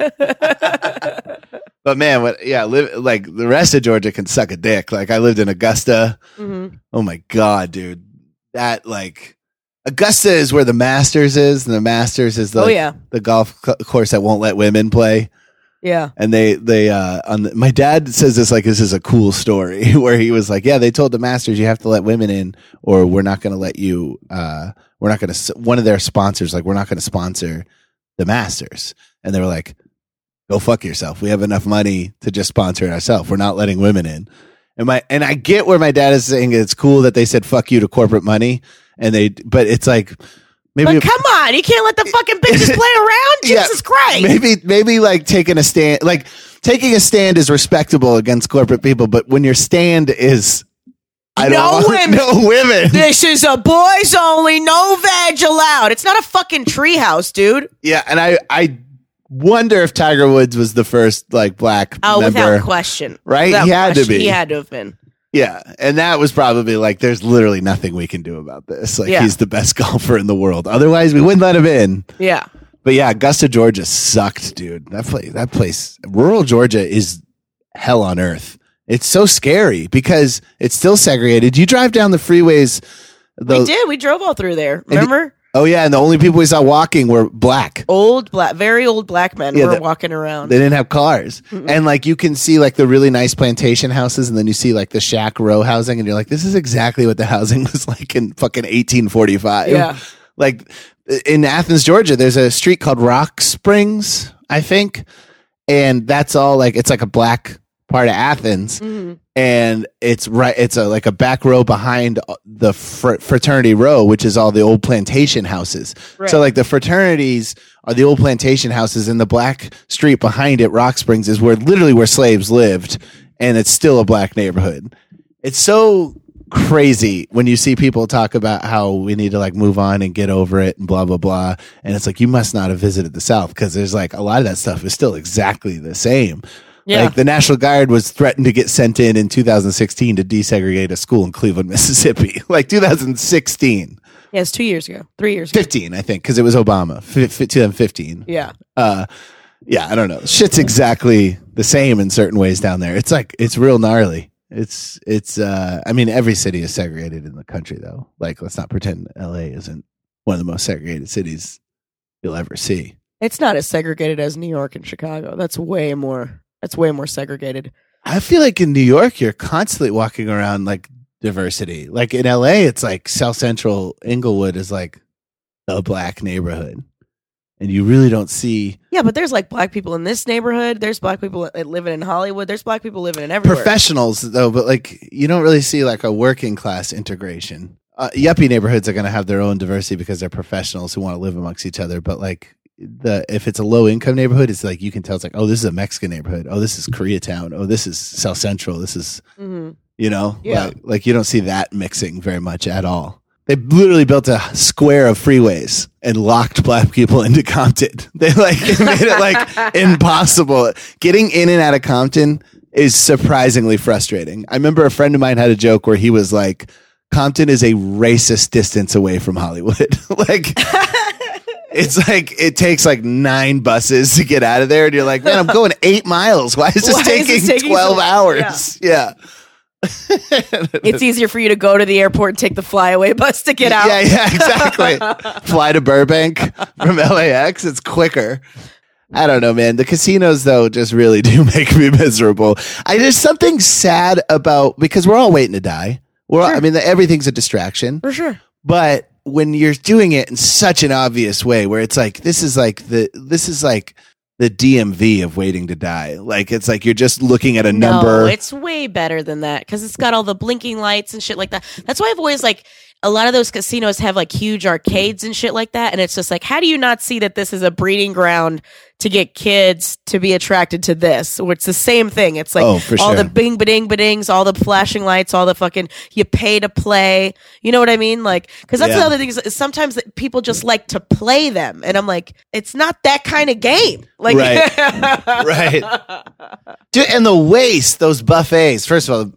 But man, what? Yeah, live like the rest of Georgia can suck a dick. Like I lived in Augusta. Mhm. Oh my god, dude, that like Augusta is where the Masters is, and the Masters is the Oh, yeah. the golf co- course that won't let women play. Yeah. and they they uh on the, my dad says this like this is a cool story where he was like yeah they told the masters you have to let women in or we're not going to let you uh we're not going to one of their sponsors like we're not going to sponsor the masters and they were like go fuck yourself we have enough money to just sponsor it ourselves we're not letting women in and my and I get where my dad is saying it's cool that they said fuck you to corporate money and they but it's like maybe But come on, you can't let the fucking bitches play around. Yeah, Jesus Christ. Maybe maybe like taking a stand like taking a stand is respectable against corporate people, but when your stand is I No don't women. no women. This is a boys only, no veg allowed. It's not a fucking treehouse, dude. yeah, and I I wonder if Tiger Woods was the first like black Oh, member. without question. Right? Without He had to be. He had to have been. Yeah, and that was probably like there's literally nothing we can do about this. Like Yeah. he's the best golfer in the world. Otherwise, we wouldn't let him in. Yeah. But yeah, Augusta, Georgia sucked, dude. That place, that place, rural Georgia is hell on earth. It's so scary because it's still segregated. You drive down the freeways. The, we did. We drove all through there. Remember? Oh yeah, and the only people we saw walking were black. old black, very old black men Yeah, were the- walking around. They didn't have cars, and like you can see like the really nice plantation houses, and then you see like the shack row housing, and you're like, this is exactly what the housing was like in fucking 1845. Yeah. like in Athens, Georgia, there's a street called Rock Springs, I think, and that's all like it's like a black part of Athens, Mhm. and it's right. It's a like a back row behind the fr- fraternity row, which is all the old plantation houses. Right. So like the fraternities are the old plantation houses, and the black street behind it, Rock Springs, is where literally where slaves lived, and it's still a black neighborhood. It's so crazy when you see people talk about how we need to like move on and get over it and blah blah blah and it's like you must not have visited the south because there's like a lot of that stuff is still exactly the same Yeah. like the national guard was threatened to get sent in in 2016 to desegregate a school in cleveland mississippi like 2016 yeah, it's two years ago, three years ago. 15 i think because it was obama F- f- 2015 Yeah. uh yeah i don't know shit's exactly the same in certain ways down there it's like it's real gnarly it's it's uh i mean every city is segregated in the country though like let's not pretend la isn't one of the most segregated cities you'll ever see It's not as segregated as New York and Chicago. That's way more. That's way more segregated. i feel like in new york you're constantly walking around like diversity like in la it's like south central inglewood is like a black neighborhood, and you really don't see Yeah, but there's like black people in this neighborhood. There's black people living in Hollywood. There's black people living in everywhere. professionals though, but like you don't really see like a working class integration. Uh, yuppie neighborhoods are going to have their own diversity because they're professionals who want to live amongst each other. But like the if it's a low income neighborhood, it's like you can tell it's like oh this is a Mexican neighborhood. Oh this is Koreatown. Oh this is South Central. This is Mhm. you know Yeah. like, like you don't see that mixing very much at all. They literally built a square of freeways and locked black people into Compton. They like made it like impossible. Getting in and out of Compton is surprisingly frustrating. I remember a friend of mine had a joke where he was like, Compton is a racist distance away from Hollywood. like it's like it takes like nine buses to get out of there, and you're like, man, I'm going eight miles. Why is this Why is taking, this taking twelve long? hours? Yeah. It's easier for you to go to the airport and take the flyaway bus to get out. Yeah, yeah, exactly. Fly to Burbank from LAX. It's quicker. I don't know, man. The casinos though just really do make me miserable. I there's something sad about because we're all waiting to die. We're all, I mean, everything's a distraction. For sure. But when you're doing it in such an obvious way, where it's like this is like the this is like the DMV of waiting to die. Like it's like you're just looking at a number. It's way better than that because it's got all the blinking lights and shit like that. That's why I've always like a lot of those casinos have like huge arcades and shit like that, and it's just like, how do you not see that this is a breeding ground to get kids to be attracted to this? Or it's the same thing. It's like Oh, all sure. the bing bading badings, all the flashing lights, all the fucking you pay to play. You know what I mean? Like, because that's Yeah. the other thing is, is sometimes that people just like to play them, and I'm like, it's not that kind of game. Like, Right. right. Dude, and the waste, those buffets. First of all,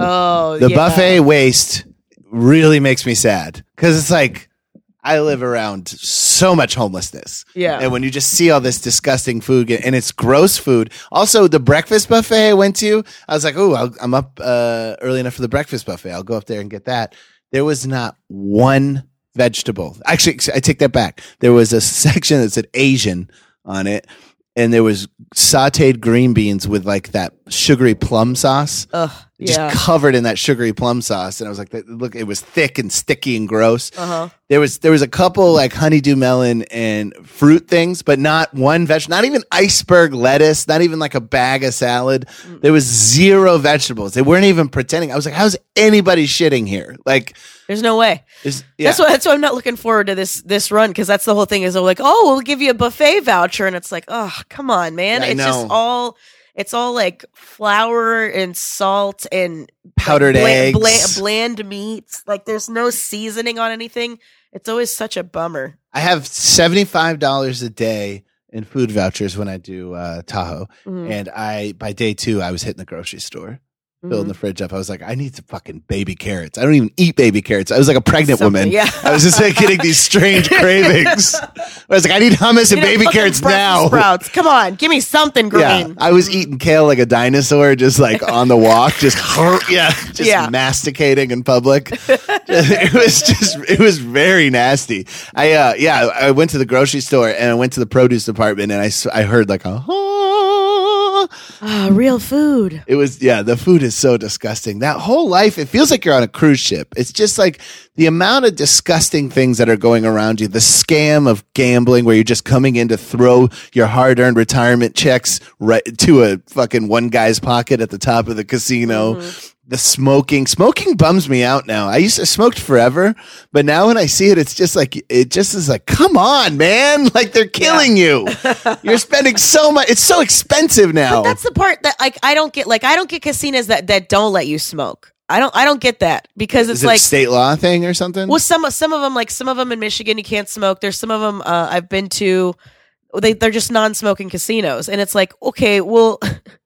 oh, the yeah. buffet waste really makes me sad because it's like I live around so much homelessness. Yeah. And when you just see all this disgusting food get, and it's gross food. Also, the breakfast buffet I went to, I was like, oh, I'm up uh, early enough for the breakfast buffet. I'll go up there and get that. There was not one vegetable. Actually, I take that back. There was a section that said Asian on it. And there was sauteed green beans with like that sugary plum sauce Ugh, just yeah. covered in that sugary plum sauce and i was like look it was thick and sticky and gross Uh-huh. there was there was a couple like honeydew melon and fruit things but not one vegetable not even iceberg lettuce not even like a bag of salad Mm. there was zero vegetables they weren't even pretending i was like how's anybody shitting here like There's no way. is yeah That's why. That's why I'm not looking forward to this this run because that's the whole thing. Is like, oh, we'll give you a buffet voucher, and it's like, oh, come on, man. I it's just know. all. It's all like flour and salt and Powdered bland, eggs. bland, bland meats. Like there's no seasoning on anything. It's always such a bummer. i have $75 a day in food vouchers when i do uh, tahoe Mhm. and i by day two i was hitting the grocery store filling Mhm. the fridge up. I was like, I need some fucking baby carrots. I don't even eat baby carrots. I was like a pregnant Something, woman. yeah. I was just like getting these strange cravings. I was like, I need hummus and baby carrots now. Sprouts. Come on, give me something Yeah, green. I was eating kale like a dinosaur, just like on the walk, just yeah, just Yeah. masticating in public. it was just, it was very nasty. I, uh, yeah, I went to the grocery store and I went to the produce department and I I heard like a. Ah, real food. It was yeah, the food is so disgusting. That whole life, it feels like you're on a cruise ship. It's just like the amount of disgusting things that are going around you. The scam of gambling where you're just coming in to throw your hard-earned retirement checks right to a fucking one guy's pocket at the top of the casino. The smoking, smoking bums me out now. I used to smoked forever, but now when I see it, it's just like it just is like, come on, man! Like they're killing you. You're spending so much. It's so expensive now. But that's the part that like I don't get. Like I don't get casinos that that don't let you smoke. I don't. I don't get that because it's Is it like a state law thing or something? Well, some some of them, like some of them in Michigan, you can't smoke. There's some of them uh, I've been to. They they're just non-smoking casinos, and it's like, okay, well,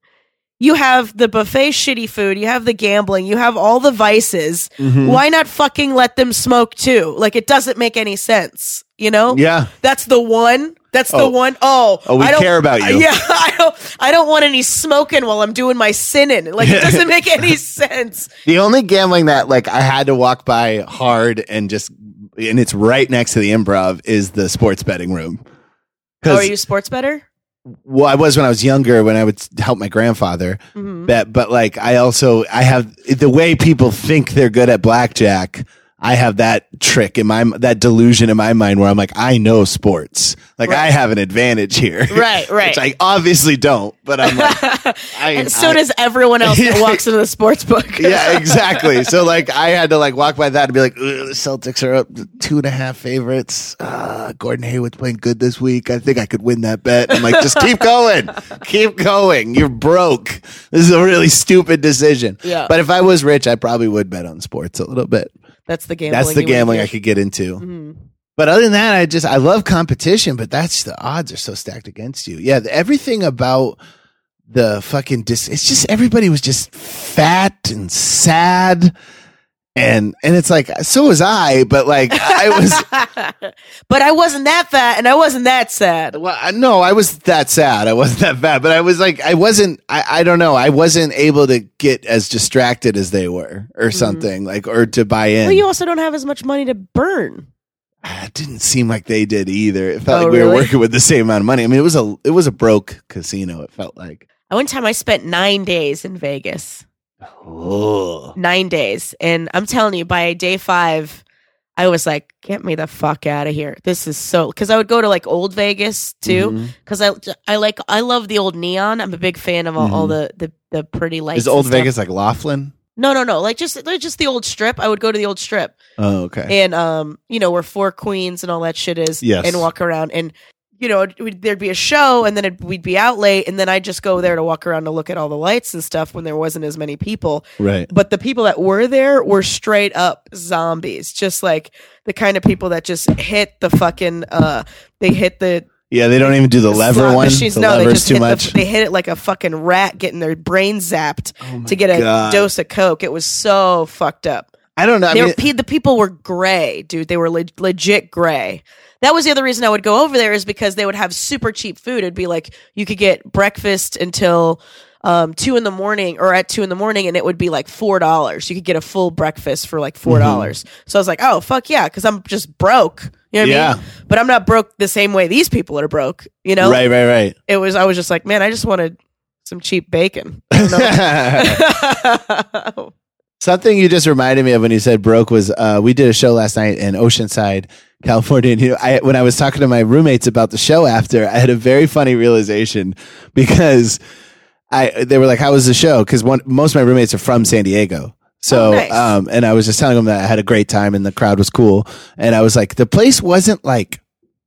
you have the buffet shitty food, you have the gambling, you have all the vices. Mm-hmm. Why not fucking let them smoke too? Like it doesn't make any sense, you know? Yeah. That's the one. That's the Oh. one. Oh, Oh, we I don't- care about you. Yeah, I don't. I don't want any smoking while I'm doing my sinning. Like it doesn't make any sense. The only gambling that like I had to walk by hard and just and it's right next to the improv is the sports betting room. Oh, are you sports better? Well, I was when I was younger when I would help my grandfather Mm-hmm. bet, but like I also I have the way people think they're good at blackjack. I have that trick in my that delusion in my mind where I'm like, I know sports, like I have an advantage here, Right, right. Which I obviously don't, but I'm like, I, and so I- does everyone else that walks into the sports book. yeah, exactly. So like, I had to like walk by that and be like, "Ugh, the Celtics are up two and a half favorites. Uh, Gordon Hayward's playing good this week. I think I could win that bet. I'm like, just keep going, keep going. You're broke. This is a really stupid decision. Yeah. But if I was rich, I probably would bet on sports a little bit. That's the gambling. That's the gambling. I could get into. Mhm. But other than that, I just I love competition, but that's the odds are so stacked against you. Yeah, the- everything about the fucking dis it's just everybody was just fat and sad and and it's like so was I, but like I was but I wasn't that fat, and I wasn't that sad. well, I- no, I was that sad. I wasn't that bad, but I was like I wasn't I, I don't know. I wasn't able to get as distracted as they were or mm-hmm. something like or to buy in. Well, you also don't have as much money to burn. Ah, it didn't seem like they did either. It felt Oh, like we were working with the same amount of money. I mean, it was a it was a broke casino. It felt like. One time I spent nine days in Vegas. Oh, Nine days. And I'm telling you, by day five, I was like, get me the fuck out of here. This is so. Because I would go to like old Vegas too. Mm-hmm. Because I, I like, I love the old neon. I'm a big fan of all, all the, the, the pretty lights. is old stuff. Vegas like Laughlin? No, no, no. Like just, like just the old strip. I would go to the old strip. Oh, okay. and um, you know where Four Queens and all that shit is, Yes. and walk around, and you know it there'd be a show, and then it, we'd be out late, and then I'd just go there to walk around to look at all the lights and stuff when there wasn't as many people. right. But the people that were there were straight up zombies, just like the kind of people that just hit the fucking uh, they hit the Yeah, they don't even do the lever one. machines. The no, they just too hit much. The, they hit it like a fucking rat getting their brain zapped Oh to get a God. dose of coke. It was so fucked up. I don't know. I mean, were, the people were gray, dude. They were le- legit gray. That was the other reason I would go over there is because they would have super cheap food. It'd be like you could get breakfast until um, two in the morning or at two in the morning, and it would be like four dollars. You could get a full breakfast for like four dollars. So I was like, oh fuck yeah, because I'm just broke. You know what I Yeah. mean? But I'm not broke the same way these people are broke. You know? right, right, right. It was. I was just like, man, I just wanted some cheap bacon. I. Something you just reminded me of when you said broke was uh, we did a show last night in Oceanside, California. And you know, I, when I was talking to my roommates about the show after, I had a very funny realization because I they were like, "How was the show?" Because one most of my roommates are from San Diego. So, Oh, nice. um, and I was just telling them that I had a great time and the crowd was cool. And I was like, the place wasn't like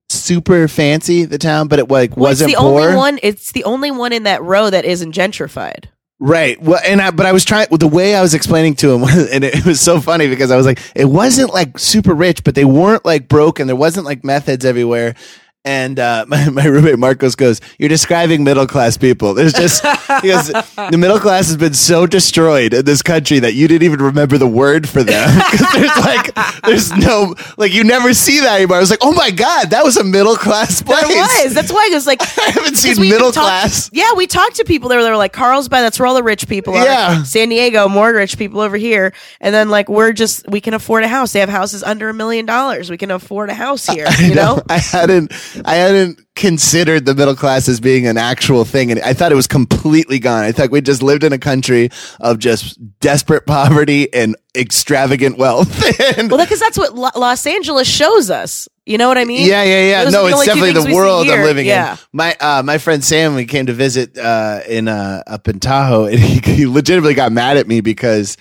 super fancy, the town, but it like Well, wasn't the poor. only one. It's the only one in that row that isn't gentrified. Right. Well, and I, but I was trying the way I was explaining to him, and it, was so funny because I was like, it wasn't like super rich, but they weren't like broke, and there wasn't like meth heads everywhere. And uh, my, my roommate Marcos goes, "You're describing middle class people. There's just because the middle class has been so destroyed in this country that you didn't even remember the word for them. 'Cause there's like, there's no like you never see that anymore. I was like, oh my god, that was a middle class place. There was. That's why I was like, I haven't seen middle class. Yeah, we talked to people there. They were like Carlsbad. That's where all the rich people are. Yeah. San Diego, more rich people over here. And then like we're just we can afford a house. They have houses under a million dollars. We can afford a house here. You know. I hadn't I hadn't considered the middle class as being an actual thing and I thought it was completely gone. I thought we just lived in a country of just desperate poverty and extravagant wealth. And- Well, because that's what Lo- Los Angeles shows us. You know what I mean? yeah, yeah, yeah. Those No, it's definitely the world I'm living Yeah. in. My uh, my friend Sam, we came to visit uh, in uh, up in Tahoe, and he, he legitimately got mad at me because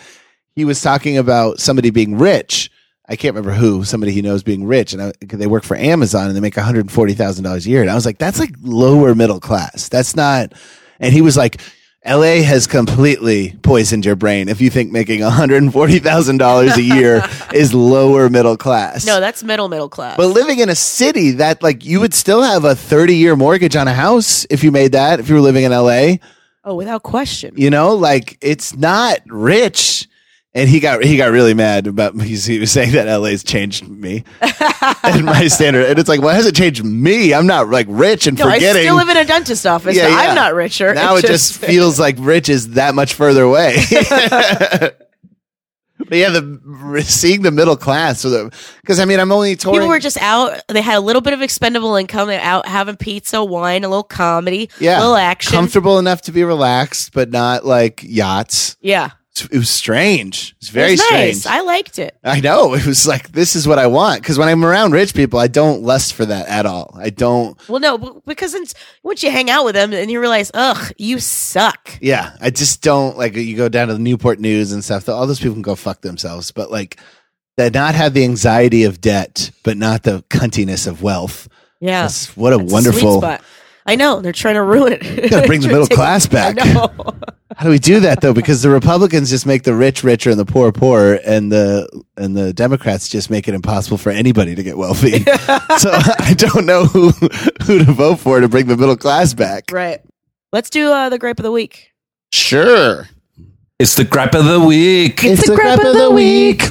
he was talking about somebody being rich. I can't remember who, somebody he knows being rich, and I, they work for Amazon and they make one hundred forty thousand dollars a year. And I was like, that's like lower middle class. That's not. And he was like. LA has completely poisoned your brain if you think making $140,000 a year is lower middle class. No, that's middle middle class. But living in a city that like you would still have a 30 year mortgage on a house if you made that, if you were living in LA, oh, without question. you know, like it's not rich. And he got he got really mad about he was saying that LA's changed me and my standard. And it's like, well, it hasn't changed me. I'm not like rich and No, I still live in a dentist office. Yeah, yeah. I'm not richer. now it just feels like rich is that much further away. but yeah, the seeing the middle class, because I mean, I'm only touring. People were just out. They had a little bit of expendable income. They're out having pizza, wine, a little comedy, yeah, a little action. comfortable enough to be relaxed, but not like yachts. yeah. It was strange. It's very It was strange. nice. I liked it. I know. It was like this is what I want because when I'm around rich people, I don't lust for that at all. I don't. Well, no, because once you hang out with them and you realize, ugh, you suck. Yeah, I just don't like. You go down to the Newport News and stuff. All those people can go fuck themselves. But like, that not have the anxiety of debt, but not the cuntiness of wealth. Yeah. That's what a a wonderful. spot. I know they're trying to ruin it. gotta bring the middle take- class back. I know. How do we do that though? Because the Republicans just make the rich richer and the poor poorer, and the and the Democrats just make it impossible for anybody to get wealthy. so I don't know who who to vote for to bring the middle class back. right. Let's do uh, the grape of the week. Sure, It's the gripe of the week. it's, the crap of the week.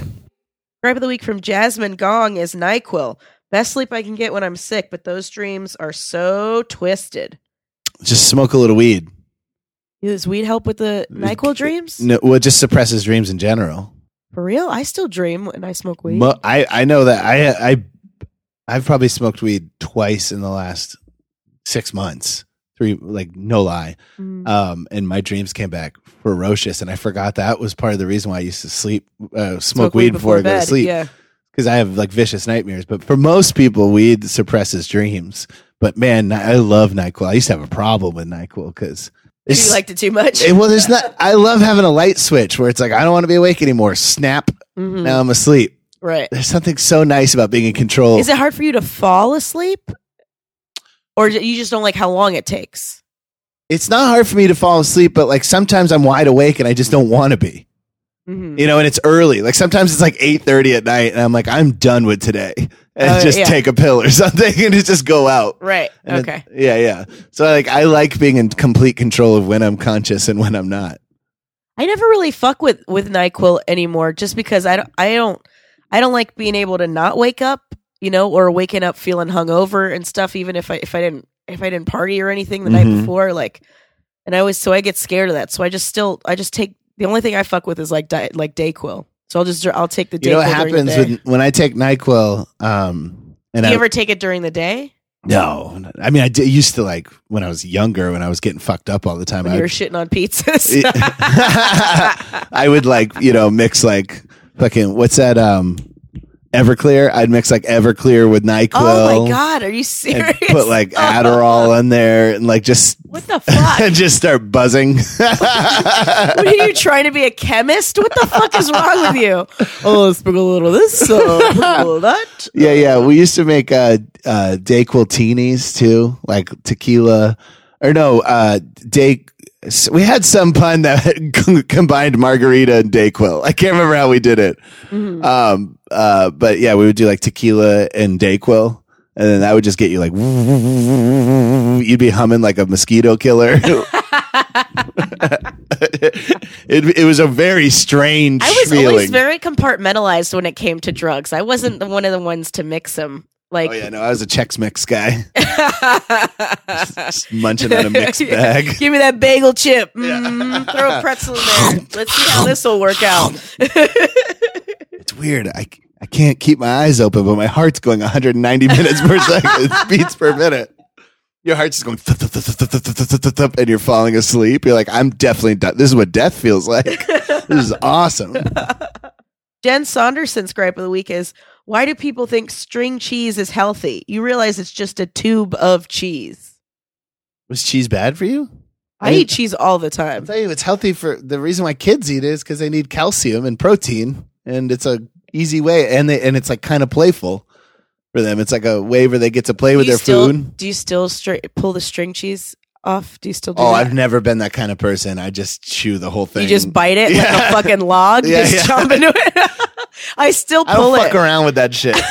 Grape of the week from Jasmine Gong is Nyquil. Best sleep I can get when I'm sick, but those dreams are so twisted. Just smoke a little weed. Does weed help with the Nyquil dreams? No, well, it just suppresses dreams in general. For real? I still dream when I smoke weed. Mo- I I know that I I I've probably smoked weed twice in the last six months. Three, like no lie. Mm. Um, and my dreams came back ferocious, and I forgot that was part of the reason why I used to sleep, uh, smoke, weed before, I go to sleep Yeah. Because I have like vicious nightmares. But for most people, weed suppresses dreams. But man, I love Nyquil. I used to have a problem with Nyquil because You liked it too much? it, well, there's not. I love having a light switch where it's like I don't want to be awake anymore. Snap. Mhm. Now I'm asleep. Right. There's something so nice about being in control. Is it hard for you to fall asleep? Or you just don't like how long it takes? it's not hard for me to fall asleep, but like sometimes I'm wide awake and I just don't want to be. Mhm. You know, and it's early. Like sometimes it's like eight thirty at night, and I'm like, I'm done with today, and Oh, just yeah. take a pill or something, and just go out. Right. And it- okay. yeah, yeah. So like, I like being in complete control of when I'm conscious and when I'm not. I never really fuck with with Nyquil anymore, just because I don't, I don't, I don't like being able to not wake up, you know, or waking up feeling hungover and stuff. Even if I if I didn't if I didn't party or anything the night Mhm. before, like, and I always so I get scared of that. So I just still I just take the only thing I fuck with is like di- like Dayquil. So I'll just I'll take the Dayquil. You know what happens when when I take Nyquil? Um, and Do I you ever take it during the day no, I mean I did, used to like when I was younger, when I was getting fucked up all the time. when I you were shitting on pizzas? I would like, you know, mix like fucking what's that? Um, Everclear. I'd mix like Everclear with Nyquil. oh my god, are you serious? put like Adderall in there and like just what the fuck? and just start buzzing. What are you trying to be a chemist? What the fuck is wrong with you? Oh, sprinkle a little of this, uh, sprinkle a little of that. yeah, yeah. We used to make uh uh Dayquil teenies too, like tequila or no, uh Day we had some pun that combined margarita and Dayquil. I can't remember how we did it. Mm-hmm. Um uh but yeah, we would do like tequila and Dayquil. And then that would just get you like you'd be humming like a mosquito killer. it, it was a very strange I was feeling. always very compartmentalized when it came to drugs. I wasn't the one of the ones to mix them. Like, oh yeah, no, I was a Chex Mix guy, just, just munching on a mixed bag. Give me that bagel chip. Mm, yeah. throw a pretzel in there. Let's see how this will work out. it's weird. I I can't keep my eyes open, but my heart's going 190 minutes per second, beats per minute. Your heart's just going and you're falling asleep. You're like, I'm definitely done. This is what death feels like. this is awesome. Jen Saunderson's gripe of the week is why do people think string cheese is healthy? You realize it's just a tube of cheese. Was cheese bad for you? I eat cheese all the time. I'll time. tell you, it's healthy for the reason why kids eat it is because they need calcium and protein, and it's a easy way, and they and it's like kind of playful for them. It's like a way where they get to play with do you their still, food. Do you still straight pull the string cheese off? Do you still do Oh, that? I've never been that kind of person. I just chew the whole thing. You just bite it like a fucking log, Yeah, just yeah. jump into it. I still I pull don't it. fuck around with that shit.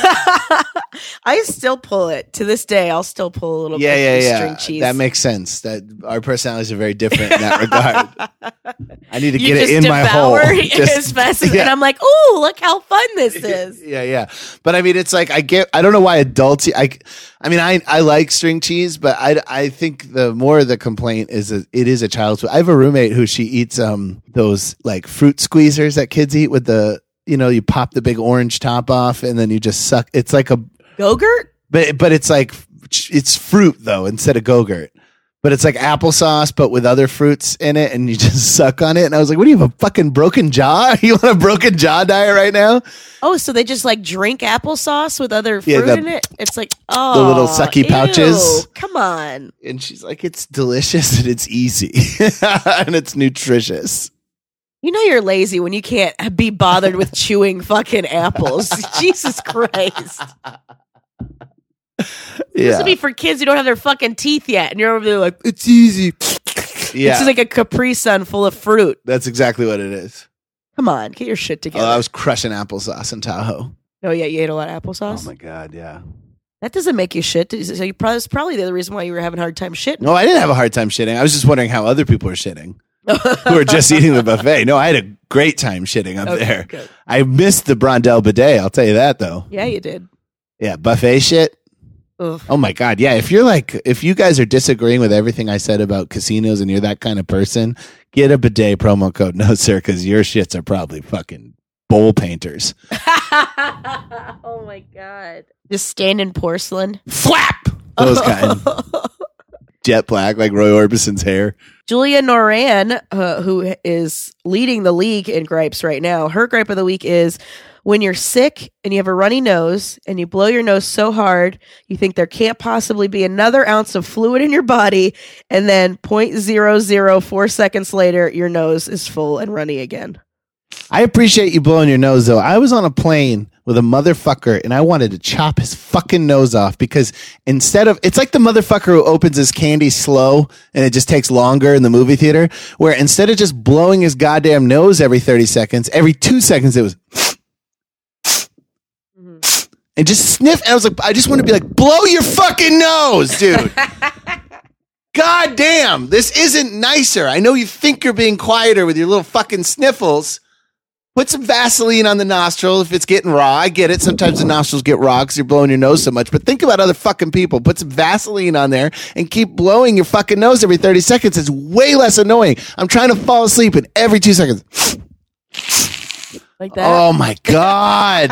I still pull it to this day. I'll still pull a little yeah, bit yeah, of yeah. string cheese. That makes sense. That our personalities are very different in that regard. I need to you get it in my hole. Just- as fast as, yeah. and I'm like, oh, look how fun this is. Yeah, yeah. But I mean, it's like I get. I don't know why adults. I, I mean, I I like string cheese, but I I think the more of the complaint is that it is a child's food. I have a roommate who she eats um those like fruit squeezers that kids eat with the you know you pop the big orange top off and then you just suck. It's like a Gogurt? but but it's like it's fruit though instead of gogurt. But it's like applesauce, but with other fruits in it, and you just suck on it. And I was like, "What do you have a fucking broken jaw? You want a broken jaw diet right now?" Oh, so they just like drink applesauce with other fruit Yeah, the- in it? It's like oh, the little sucky ew, pouches. Come on. And she's like, "It's delicious and it's easy and it's nutritious." You know you're lazy when you can't be bothered with chewing fucking apples. Jesus Christ. This Yeah, would be for kids who don't have their fucking teeth yet, and you're over there like, it's easy. yeah, This is like a Capri Sun full of fruit. that's exactly what it is. Come on, get your shit together. Oh. I was crushing applesauce in Tahoe. oh yeah, you ate a lot of applesauce. Oh my god, yeah. that doesn't make you shit. So you probably, that's probably the other reason why you were having a hard time shitting. No, I didn't have a hard time shitting. I was just wondering how other people are shitting who are just eating the buffet. No, I had a great time shitting up Okay, there. good. I missed the Brondell bidet. I'll tell you that though. Yeah, you did. Yeah, buffet shit. Ugh. Oh my god, yeah. If you're like, if you guys are disagreeing with everything I said about casinos and you're that kind of person, get a bidet promo code no sir, because your shits are probably fucking bowl painters. oh my god. Just stand in porcelain. Flap those kind. Jet black like Roy Orbison's hair. Julia Noran, uh, who is leading the league in gripes right now, her gripe of the week is when you're sick and you have a runny nose and you blow your nose so hard, you think there can't possibly be another ounce of fluid in your body, and then 0.004 seconds later, your nose is full and runny again. I appreciate you blowing your nose though. I was on a plane with a motherfucker and I wanted to chop his fucking nose off because instead of it's like the motherfucker who opens his candy slow and it just takes longer in the movie theater, where instead of just blowing his goddamn nose every 30 seconds, every two seconds it was mm-hmm. and just sniff. And I was like, I just want to be like, blow your fucking nose, dude. God damn, this isn't nicer. I know you think you're being quieter with your little fucking sniffles. Put some Vaseline on the nostril if it's getting raw. I get it. Sometimes the nostrils get raw because you're blowing your nose so much. But think about other fucking people. Put some Vaseline on there and keep blowing your fucking nose every 30 seconds. It's way less annoying. I'm trying to fall asleep and every two seconds. Like that. Oh my God.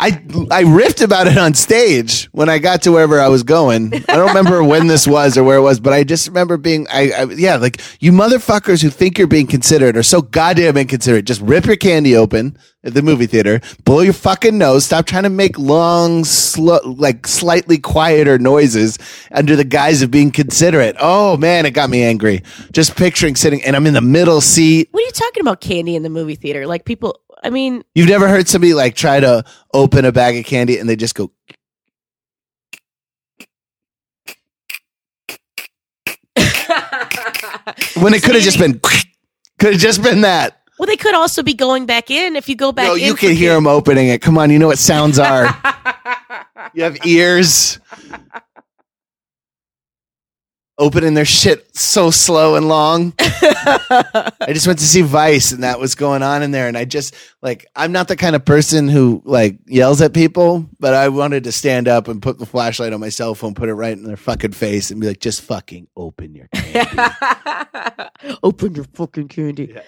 I I riffed about it on stage when I got to wherever I was going. I don't remember when this was or where it was, but I just remember being I, I yeah, like you motherfuckers who think you're being considerate are so goddamn inconsiderate. Just rip your candy open at the movie theater, blow your fucking nose, stop trying to make long, slow, like slightly quieter noises under the guise of being considerate. Oh man, it got me angry. Just picturing sitting and I'm in the middle seat. what are you talking about candy in the movie theater? Like people, I mean, You've never heard somebody like try to open a bag of candy and they just go when it could have just been could have just been that. Well, they could also be going back in if you go back No, you can hear them opening it. Come on, you know what sounds are. you have ears. Opening their shit so slow and long. I just went to see Vice and that was going on in there. And I just like I'm not the kind of person who like yells at people, but I wanted to stand up and put the flashlight on my cell phone, put it right in their fucking face, and be like, just fucking open your candy. Open your fucking candy. Yeah.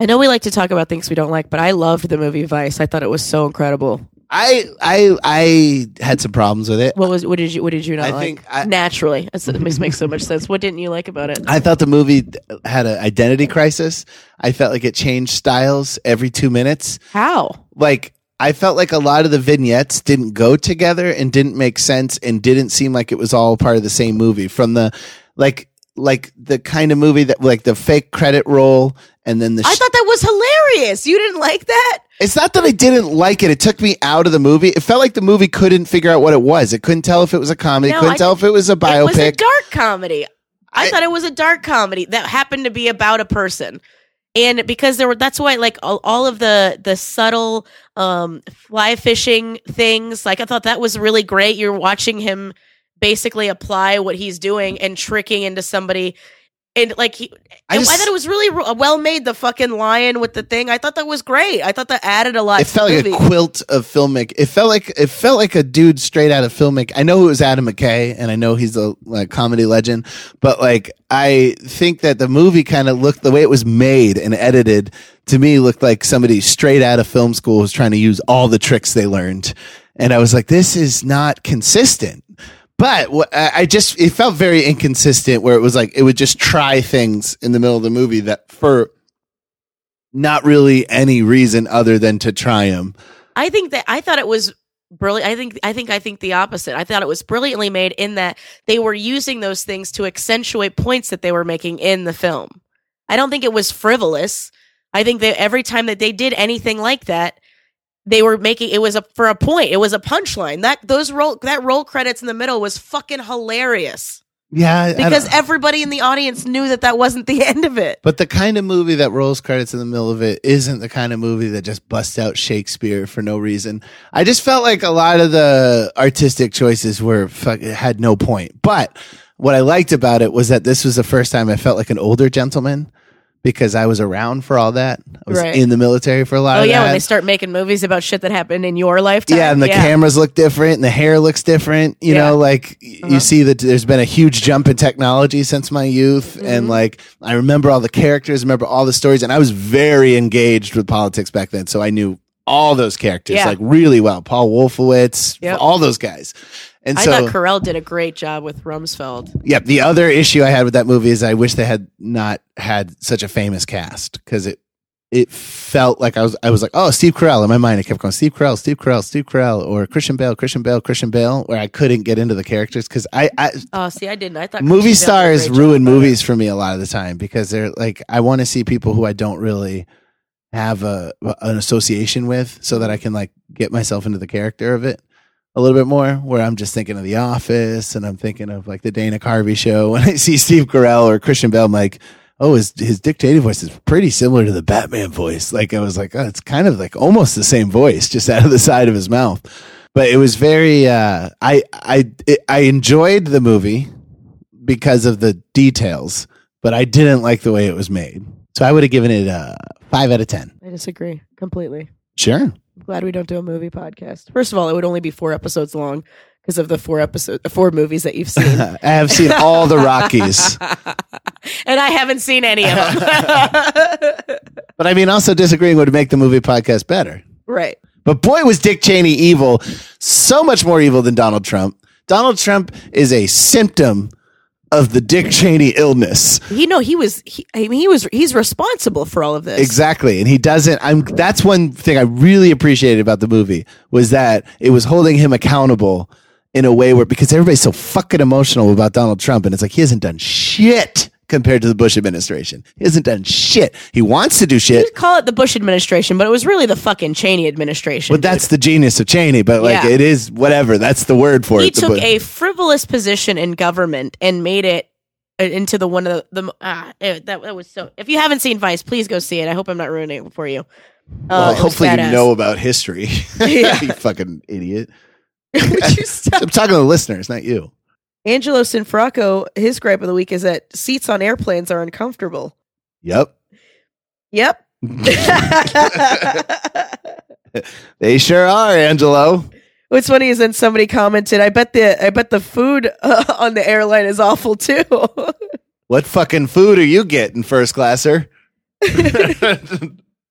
I know we like to talk about things we don't like, but I loved the movie Vice. I thought it was so incredible. I I I had some problems with it. What was what did you what did you not I like? think I- Naturally, it makes makes so much sense. What didn't you like about it? I thought the movie had an identity crisis. I felt like it changed styles every two minutes. How? Like I felt like a lot of the vignettes didn't go together and didn't make sense and didn't seem like it was all part of the same movie. From the like like the kind of movie that like the fake credit roll and then the I sh- thought that was hilarious. You didn't like that? it's not that I didn't like it. It took me out of the movie. It felt like the movie couldn't figure out what it was. It couldn't tell if it was a comedy. No, couldn't I tell if it was a biopic. It was a dark comedy. I, I- thought it was a dark comedy that happened to be about a person. And because there were that's why like all, all of the the subtle um fly fishing things, like I thought that was really great. You're watching him basically apply what he's doing and tricking into somebody and like he, I I, just- thought it was really well made. The fucking lion with the thing, I thought that was great. I thought that added a lot. it felt like a quilt of filmic. It felt like it felt like a dude straight out of filmic. I know it was Adam McKay, and I know he's a like, comedy legend, but like I think that the movie kind of looked the way it was made and edited to me looked like somebody straight out of film school was trying to use all the tricks they learned, and I was like, this is not consistent. But I just it felt very inconsistent where it was like it would just try things in the middle of the movie that for not really any reason other than to try them. I think that I thought it was brilliant. I think I think I think the opposite. I thought it was brilliantly made in that they were using those things to accentuate points that they were making in the film. I don't think it was frivolous. I think that every time that they did anything like that, they were making it was a for a point. It was a punchline. That those roll that roll credits in the middle was fucking hilarious Yeah, because everybody in the audience knew that that wasn't the end of it. But the kind of movie that rolls credits in the middle of it isn't the kind of movie that just busts out Shakespeare for no reason. I just felt like a lot of the artistic choices were fuck, had no point. But what I liked about it was that this was the first time I felt like an older gentleman because I was around for all that. I was Right. in the military for a lot Oh yeah, that. when they start making movies about shit that happened in your lifetime. yeah, and the cameras look different, and the hair looks different. You Yeah. know, like Uh-huh. you see that there's been a huge jump in technology since my youth, Mm-hmm. and like I remember all the characters, remember all the stories, and I was very engaged with politics back then, so I knew all those characters Yeah. like really well. Paul Wolfowitz, Yep. all those guys, and I so thought Carell did a great job with Rumsfeld. Yep. The other issue I had with that movie is I wish they had not had such a famous cast because it it felt like I was I was like, oh, Steve Carell in my mind. I kept going, Steve Carell, Steve Carell, Steve Carell, or Christian Bale, Christian Bale, Christian Bale, where I couldn't get into the characters because I, I Oh, see, I didn't. I thought movie Christian Bale did a stars ruin it. movies for me a lot of the time because they're like I want to see people who I don't really have a an association with so that I can like get myself into the character of it a little bit more where I'm just thinking of The Office and I'm thinking of like the Dana Carvey show. When I see Steve Carell or Christian Bale, I'm like oh his his Cheney voice is pretty similar to the Batman voice. Like I was like oh it's kind of like almost the same voice just out of the side of his mouth. But it was very uh I I it, I enjoyed the movie because of the details but I didn't like the way it was made. So I would have given it a 5 out of 10 I disagree completely. Sure I'm glad we don't do a movie podcast. First of all, it would only be four episodes long because of the four episode, the four movies that you've seen, I have seen all the Rockies and I haven't seen any of them. But I mean, also disagreeing would make the movie podcast better. right. But boy, was Dick Cheney evil. So much more evil than Donald Trump. Donald Trump is a symptom of the Dick Cheney illness. You know, he was. He, I mean, he was. He's responsible for all of this. Exactly. And he doesn't I'm that's one thing I really appreciated about the movie was that it was holding him accountable in a way where because everybody's so fucking emotional about Donald Trump and it's like he hasn't done shit compared to the Bush administration. He hasn't done shit. He wants to do shit. You'd call it the Bush administration, but it was really the fucking Cheney administration. But that's the genius of Cheney. But like, Yeah. it is whatever. That's the word for he it. He took bu- a frivolous position in government and made it uh, into the one of the, the ah eh, that, that was so. If you haven't seen Vice, please go see it. I hope I'm not ruining it for you. well, Uh, it was hopefully you know about history. Yeah. you fucking idiot. You? I'm talking to the listeners, not you. Angelo Sinfracco, his gripe of the week is that seats on airplanes are uncomfortable. Yep. Yep. They sure are, Angelo. What's funny is then somebody commented, "I bet the I bet the food uh, on the airline is awful too." What fucking food are you getting, first classer?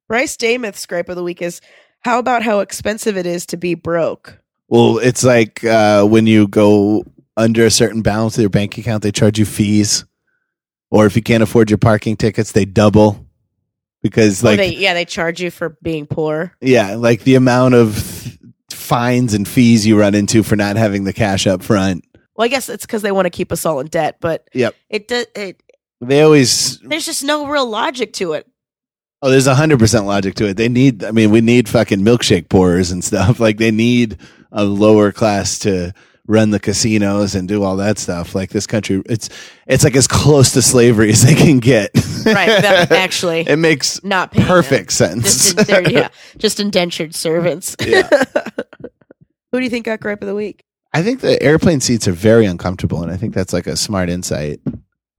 Bryce Damath's gripe of the week is, "How about how expensive it is to be broke?" well, it's like uh, when you go under a certain balance of your bank account, they charge you fees. Or if you can't afford your parking tickets, they double. Because like they, yeah, they charge you for being poor. Yeah, like the amount of fines and fees you run into for not having the cash up front. Well, I guess it's because they want to keep us all in debt, but Yep. it does. It, They always there's just no real logic to it. oh, there's a hundred percent logic to it. They need I mean, we need fucking milkshake pourers and stuff. Like they need a lower class to run the casinos and do all that stuff. Like this country it's it's like as close to slavery as they can get. Right, that- actually, it makes Not perfect them. sense. Just, in- yeah, just indentured servants. Yeah. Who do you think got gripe of the week? I think the airplane seats are very uncomfortable and I think that's like a smart insight.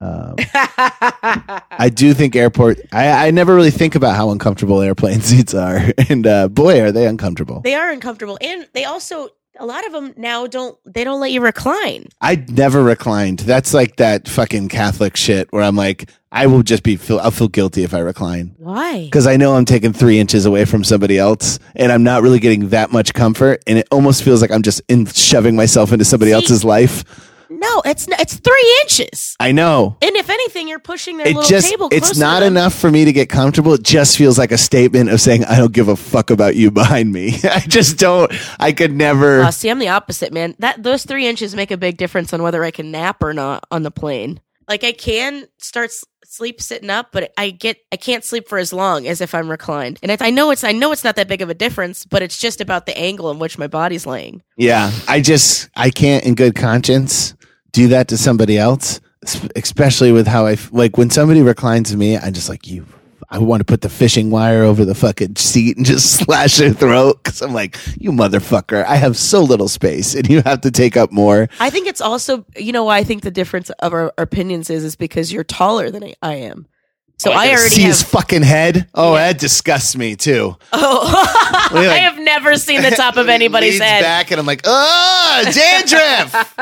Um, I do think airport. I, I never really think about how uncomfortable airplane seats are, and uh, boy, are they uncomfortable. they are uncomfortable, and they also a lot of them now don't they don't let you recline. I never reclined. That's like that fucking Catholic shit where I'm like, I will just be feel I'll feel guilty if I recline Why? because I know I'm taking three inches away from somebody else, and I'm not really getting that much comfort, and it almost feels like I'm just in shoving myself into somebody See- else's life. No, it's it's three inches. I know. And if anything, you're pushing their It little just table. it's not enough for me to get comfortable. It just feels like a statement of saying I don't give a fuck about you behind me. I just don't. I could never. Uh, see, I'm the opposite, man. That those three inches make a big difference on whether I can nap or not on the plane. Like I can start s- sleep sitting up, but I get I can't sleep for as long as if I'm reclined. And I know it's I know it's not that big of a difference, but it's just about the angle in which my body's laying. Yeah, I just I can't in good conscience do that to somebody else, especially with how I like when somebody reclines me. I'm just like you. I want to put the fishing wire over the fucking seat and just slash their throat because I'm like, you motherfucker! I have so little space, and you have to take up more. I think it's also you know why I think the difference of our, our opinions is is because you're taller than I, I am. So oh, I, gotta already see have. his fucking head. Oh, that disgusts me too. oh, like- I have never seen the top of anybody's head. back, and I'm like, oh, dandruff.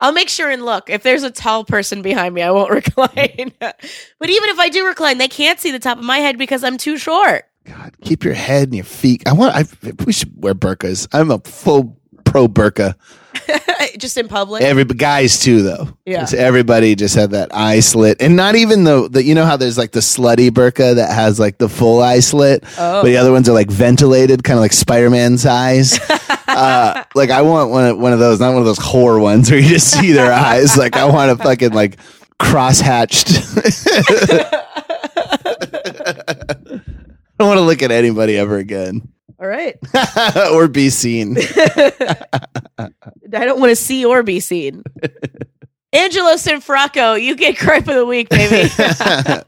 I'll make sure and look. If there's a tall person behind me, I won't recline. but even if I do recline, they can't see the top of my head because I'm too short. God, keep your head and your feet. I want. I we should wear burkas. I'm a full pro burka. Just in public. Every guys too, though. Yeah. Just everybody just had that eye slit, and not even the the you know how there's like the slutty burka that has like the full eye slit, Oh. but the other ones are like ventilated, kind of like Spider Man's eyes. uh, like I want one of, one of those, not one of those whore ones where you just see their eyes. Like I want a fucking like cross hatched. I don't want to look at anybody ever again All right. or be seen. I don't want to see or be seen. Angelo Sinfracco, you get gripe of the week, baby.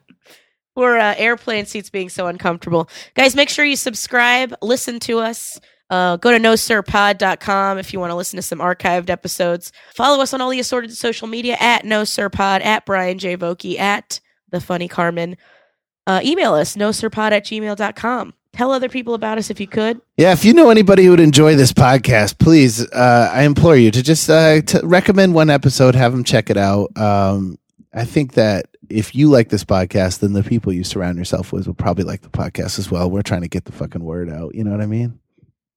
For uh, airplane seats being so uncomfortable. Guys, make sure you subscribe, listen to us. Uh, go to nosirpod.com if you want to listen to some archived episodes. Follow us on all the assorted social media at nosirpod, at Brian J. Vokey, at The Funny Carmen. Uh, email us, nosirpod at gmail.com. Tell other people about us if you could. Yeah, if you know anybody who would enjoy this podcast, please, uh, I implore you to just uh, to recommend one episode, have them check it out. Um, I think that if you like this podcast, then the people you surround yourself with will probably like the podcast as well. We're trying to get the fucking word out. You know what I mean?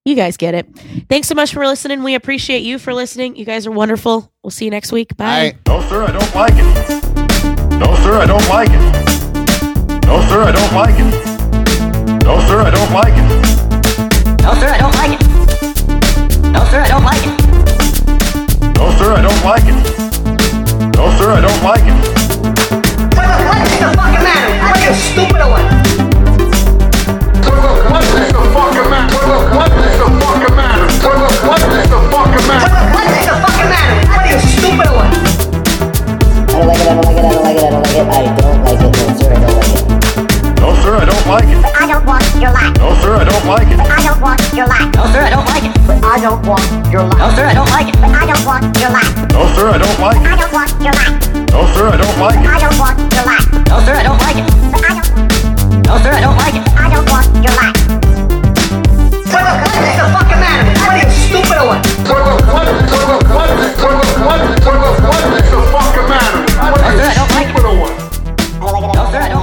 You guys get it. Thanks so much for listening. We appreciate you for listening. You guys are wonderful. We'll see you next week. Bye. No, sir, I don't like it. No, sir, I don't like it. No, sir, I don't like it. No, sir, I don't like it. No, sir, I don't like it. No, sir, I don't like it. No, sir, I don't like it. No, sir, I don't like it. The fucking matter? Are you stupid one. I don't want your life. No, sir, I don't like it. I don't. want your life. No, sir, I don't like it. I don't want your life. Everybody the stupid or what? What the fuck matter? What what?